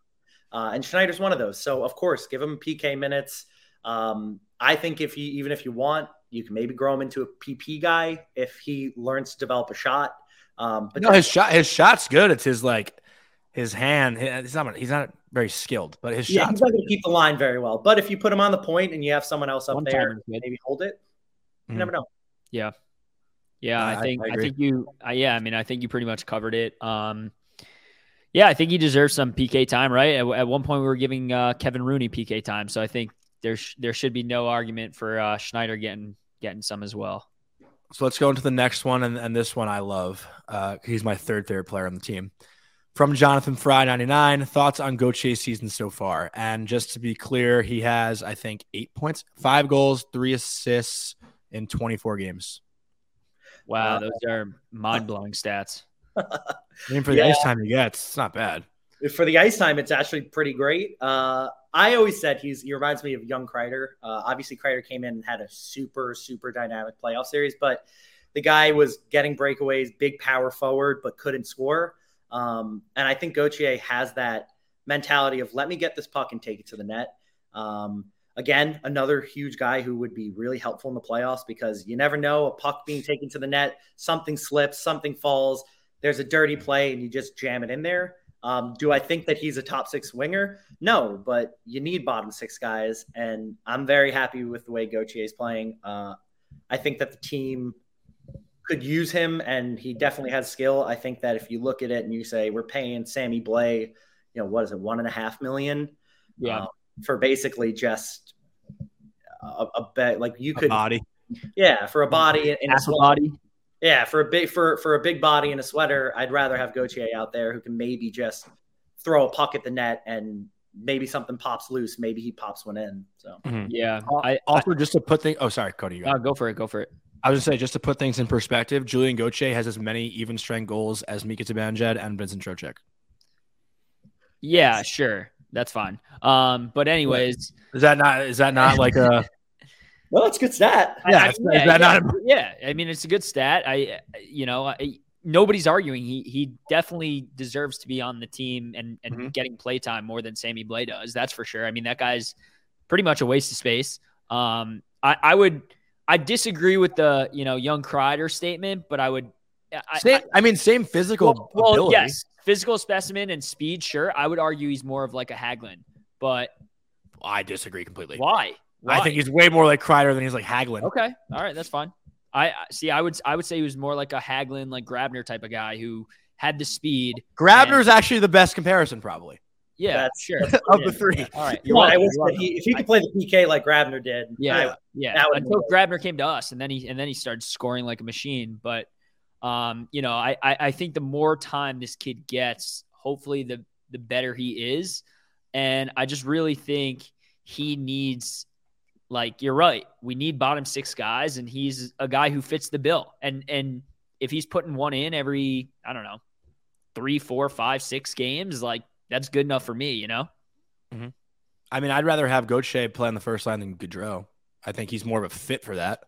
Uh, and Schneider's one of those. So of course, give him PK minutes. Um, I think if you even if you want, you can maybe grow him into a PP guy if he learns to develop a shot. Um, but No, his shot his shot's good. It's his like his hand. He's not he's not very skilled, but his yeah, shot's he's not going to keep the line very well. But if you put him on the point and you have someone else up One there, timer's maybe hold it. You Mhm. never know. Yeah. Yeah, I- I think I I, think you I, yeah, I mean I think you pretty much covered it. Um yeah, I think he deserves some PK time, right? At, at one point we were giving uh, Kevin Rooney PK time, so I think there sh- there should be no argument for uh, Schneider getting getting some as well. So let's go into the next one, and, and this one I love. Uh, he's my third favorite player on the team. From Jonathan Fry, 99. Thoughts on Gauthier's season so far? And just to be clear, he has, I think, eight points, five goals, three assists in 24 games. Wow, Uh, those are mind blowing stats. [LAUGHS] I mean, for the Yeah. ice time he gets, it's not bad. For the ice time, it's actually pretty great. Uh, I always said he's he reminds me of young Kreider. Uh, obviously, Kreider came in and had a super super dynamic playoff series, but the guy was getting breakaways, big power forward, but couldn't score. Um, and I think Gauthier has that mentality of let me get this puck and take it to the net. Um, again, another huge guy who would be really helpful in the playoffs because you never know a puck being taken to the net, something slips, something falls, there's a dirty play, and you just jam it in there. Um, do I think that he's a top six winger? No, but you need bottom six guys, and I'm very happy with the way Gauthier is playing. Uh, I think that the team could use him, and he definitely has skill. I think that if you look at it and you say we're paying Sammy Blais, you know what is it, one and a half million, Yeah. um, for basically just a, a bet. Like you A could, body. yeah, for a body a Half a body. Yeah, for a big for for a big body in a sweater, I'd rather have Gauthier out there who can maybe just throw a puck at the net and maybe something pops loose. Maybe he pops one in. So Yeah. Al- I, I, Also, just to put things. Oh, sorry, Cody. You go. uh, go for it. Go for it. I was just say just to put things in perspective. Julien Gauthier has as many even strength goals as Mika Zibanejad and Vincent Trocheck. Yeah, sure. That's fine. Um, but anyways, Is that not? Is that not like a? Well, it's a good stat. Yeah, I- is yeah, that yeah, not? yeah. I mean, it's a good stat. I, you know, I, nobody's arguing. He he definitely deserves to be on the team and and Mhm. getting play time more than Sammy Blais does. That's for sure. I mean, that guy's pretty much a waste of space. Um, I I would I disagree with the you know young Kreider statement, but I would. I, Same, I mean, same physical well, well, yes, physical specimen and speed. Sure, I would argue he's more of like a Hagelin, but I disagree completely. why? I think he's way more like Kreider than he's like Hagelin. Okay. All right. That's fine. I I- see. I would I would say he was more like a Hagelin, like Grabner type of guy who had the speed. Grabner Grabner's actually the best comparison, probably Yeah. That's- sure. of the three. All right. Come You're on, I wish you're that he, if he could play the PK like Grabner did. Yeah. I- Yeah. that Until be- Grabner came to us, and then he and then he started scoring like a machine. But um, you know, I, I I think the more time this kid gets, hopefully the the better he is. And I just really think he needs like you're right. We need bottom six guys, and he's a guy who fits the bill. And and if he's putting one in every, I don't know, three, four, five, six games, like that's good enough for me, you know? Mm-hmm. I mean, I'd rather have Gauthier play on the first line than Goodrow. I think he's more of a fit for that.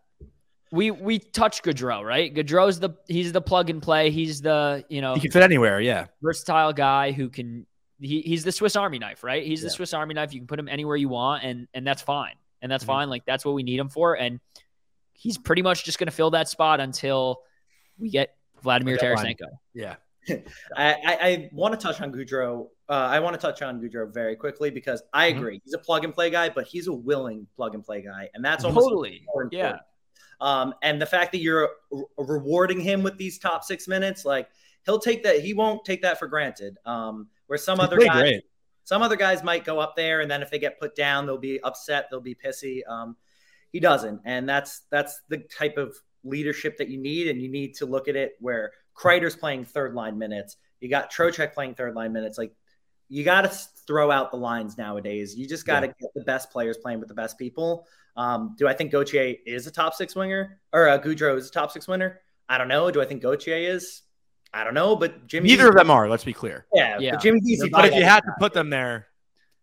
We we touch Goodrow, right? Goodrow's the he's the plug and play. He's the you know He can fit anywhere. Yeah. versatile guy who can he, he's the Swiss Army knife, right? He's the Yeah. Swiss Army knife. You can put him anywhere you want, and and that's fine. And that's Mhm. fine. Like that's what we need him for. And he's pretty much just going to fill that spot until we get Vladimir Deadline. Tarasenko. Yeah. [LAUGHS] I, I, I want to touch on Goodrow. Uh, I want to touch on Goodrow very quickly because I Mhm. agree. He's a plug and play guy, but he's a willing plug and play guy. And that's almost Totally. important. Yeah. Um, and the fact that you're re- rewarding him with these top six minutes, like he'll take that. He won't take that for granted. Um, where some He other guys, great. Some other guys might go up there, and then if they get put down, they'll be upset. They'll be pissy. Um, he doesn't, and that's that's the type of leadership that you need. And you need to look at it where Kreider's playing third line minutes. You got Trocheck playing third line minutes. Like you got to throw out the lines nowadays. You just got to get the best players playing with the best people. Um, do I think Gauthier is a top six winger or uh, Goodrow is a top six winner? I don't know. Do I think Gauthier is? I don't know. But Jimmy, Neither of them are. Let's be clear. Yeah, Yeah. But Jimmy Vesey. But if you had to put them there,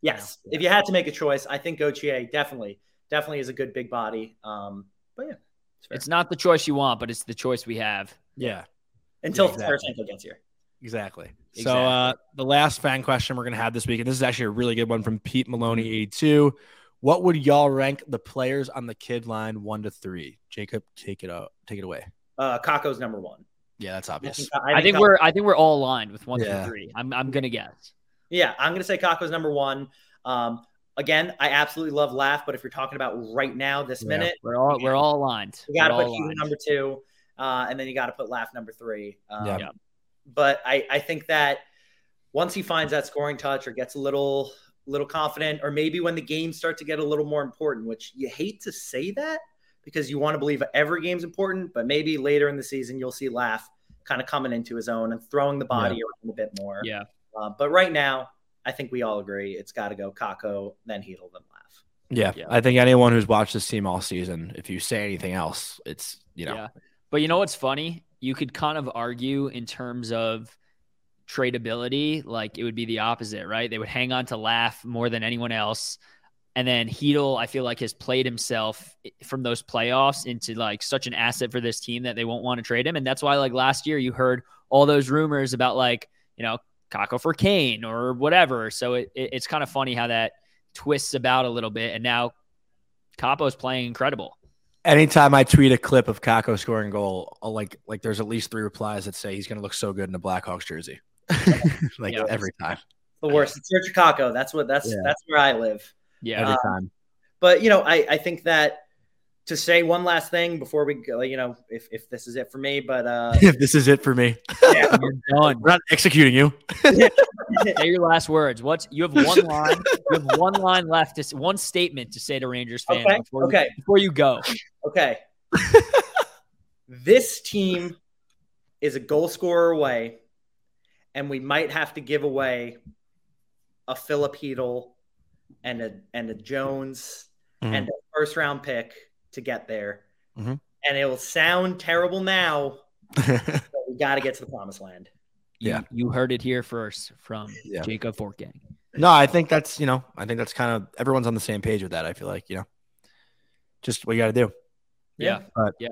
yes, if you had to make a choice, I think Gauthier definitely, definitely is a good big body. Um, but yeah, it's fair. It's not the choice you want, but it's the choice we have. yeah, until exactly. Tarasenko gets here. exactly. So uh, the last fan question we're gonna have this week, and this is actually a really good one from Pete Maloney eighty two. What would y'all rank the players on the kid line one to three? Jacob, take it out. Take it away. Uh, Kakko's number one. Yeah, that's obvious. I think we're I think we're all aligned with one Yeah. through three. I'm I'm gonna guess. Yeah, I'm gonna say Kakko's number one. Um, again, I absolutely love Laf, but if you're talking about right now, this Yeah. minute, We're all we're all aligned. you got to We're put all number two, uh, and then you got to put Laf number three. Um, Yeah. Yeah. But I, I think that once he finds that scoring touch or gets a little little confident, or maybe when the games start to get a little more important, which you hate to say that because you want to believe every game's important, but maybe later in the season you'll see Laf kind of coming into his own and throwing the body around a bit more. Yeah. Uh, but right now, I think we all agree it's got to go Kakko, then Chytil, then Laf. Yeah, Yeah. I think anyone who's watched this team all season, if you say anything else, it's you know, Yeah. But you know what's funny? You could kind of argue in terms of tradability, like it would be the opposite, right? They would hang on to Laf more than anyone else. And then Chytil, I feel like, has played himself from those playoffs into like such an asset for this team that they won't want to trade him. And that's why, like last year, you heard all those rumors about like, you know, Kakko for Kane or whatever. So it, it, it's kind of funny how that twists about a little bit. And now Kakko's playing incredible. Anytime I tweet a clip of Kakko scoring goal, I'll like like there's at least three replies that say he's going to look so good in a Blackhawks jersey. [LAUGHS] like Yeah. every time, The worst. It's Serge Chicago. That's what. That's Yeah. that's where I live. Yeah. every Uh, time. But you know, I, I think that to say one last thing before we go, you know, if, if this is it for me, but uh, [LAUGHS] If this is it for me, You're [LAUGHS] done. we're not executing you. [LAUGHS] Say your last words. What's you have one line. You have one line left. To, one statement to say to Rangers fans Okay, before, okay. You, before you go. okay, this team is a goal scorer away, and we might have to give away a Filip Chytil and a and a Jones Mhm. and a first round pick to get there. Mhm. And it will sound terrible now, [LAUGHS] but we got to get to the promised land. Yeah. You heard it here first from Yeah. Jacob Fortgang. no, I think that's you know, I think that's kind of everyone's on the same page with that. I feel like you know, just what you got to do. Yeah. but, Yeah.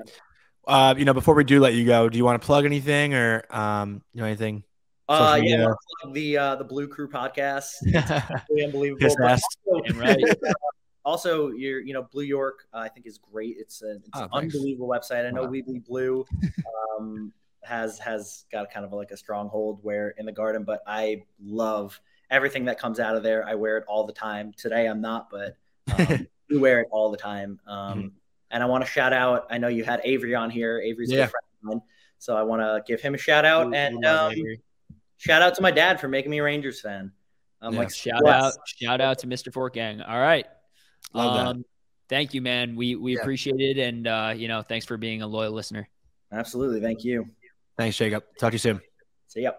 Uh, you know, before we do let you go, do you want to plug anything or um, you know, anything? Uh, Social yeah, media. I the uh, the Blue Crew podcast. [LAUGHS] Piss Really unbelievable. But ass. also, Damn right. [LAUGHS] also, your you know Blue York, uh, I think is great. It's, a, it's Oh, an thanks. unbelievable website. I know Wow. We Bleed Blue um, has has got kind of like a stronghold where in the garden, but I love everything that comes out of there. I wear it all the time. Today I'm not, but um, [LAUGHS] we wear it all the time. Um, Mm-hmm. And I want to shout out. I know you had Avery on here. Avery's a Yeah. good friend of mine, so I want to give him a shout out We- we and um, Avery. Shout out to my dad for making me a Rangers fan. I'm Yeah. like shout blessed. out, shout out to Mr. Fortgang. All right. Love that. Um, thank you, man. We we Yeah. appreciate it, and uh, you know, thanks for being a loyal listener. Absolutely. Thank you. Thanks, Jacob. Talk to you soon. See ya.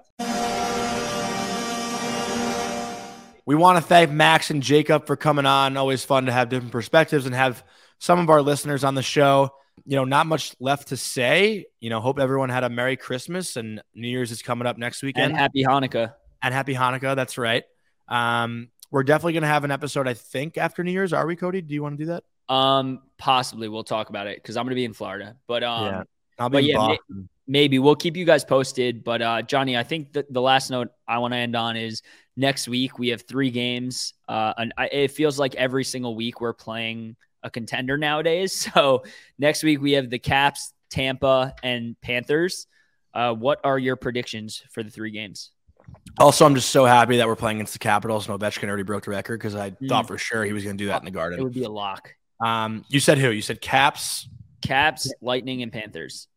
We want to thank Max and Jacob for coming on. Always fun to have different perspectives and have some of our listeners on the show. You know, not much left to say. You know, hope everyone had a Merry Christmas and New Year's is coming up next weekend. And happy Hanukkah. and happy Hanukkah. That's right. Um, we're definitely going to have an episode, I think, after New Year's. Are we, Cody? Do you want to do that? Um, possibly we'll talk about it because I'm gonna be in Florida. But um, Yeah. I'll be in yeah, ma- Boston. maybe we'll keep you guys posted. But uh, Johnny, I think that the last note I want to end on is next week we have three games. Uh, and I, it feels like every single week we're playing a contender nowadays. [LAUGHS] So next week we have the Caps, Tampa, and Panthers. Uh, what are your predictions for the three games? Also, I'm just so happy that we're playing against the Capitals. and Ovechkin already broke the record because I Mm. thought for sure he was going to do that in the Garden. It would be a lock. Um, you said who? You said Caps, Caps, Lightning, and Panthers.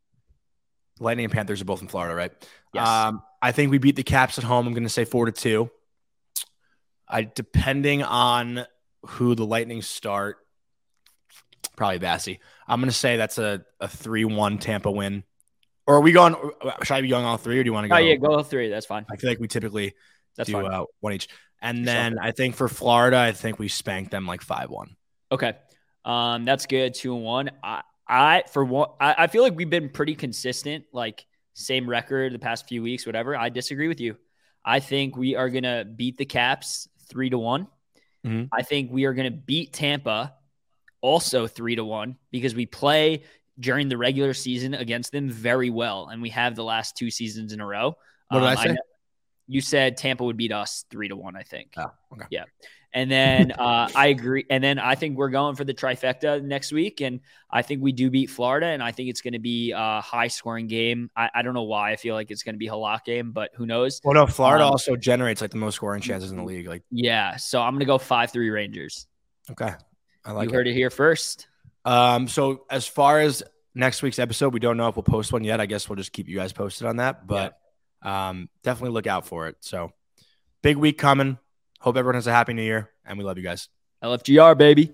Lightning, and Panthers are both in Florida, right? Yes. Um, I think we beat the Caps at home. I'm going to say four to two. I depending on who the Lightning start, probably Bassy. I'm going to say that's a a three one Tampa win. Or are we going? Should I be going all three, or do you want to go? oh yeah, go all three. That's fine. I feel like we typically That's do uh, one each. And then I think for Florida, I think we spanked them like five one. Okay. Um, that's good. Two and one. I, I for one, I, I feel like we've been pretty consistent, like same record the past few weeks, whatever. I disagree with you. I think we are gonna beat the Caps three to one. Mhm. I think we are gonna beat Tampa also three to one because we play during the regular season against them very well, and we have the last two seasons in a row. What did I Um, say? know- you said Tampa would beat us three to one. I think. Oh, okay. Yeah. And then uh, I agree. And then I think we're going for the trifecta next week. And I think we do beat Florida. And I think it's going to be a high scoring game. I, I don't know why. I feel like it's going to be a lock game, but who knows? Well, no, Florida Um, also generates like the most scoring chances in the league. Like, Yeah. So I'm going to go 5 3 Rangers. okay, I like you it. heard it here first. Um, so as far as next week's episode, we don't know if we'll post one yet. I guess we'll just keep you guys posted on that, but um, definitely look out for it. So big week coming. Hope everyone has a happy new year, and we love you guys. LFGR, baby.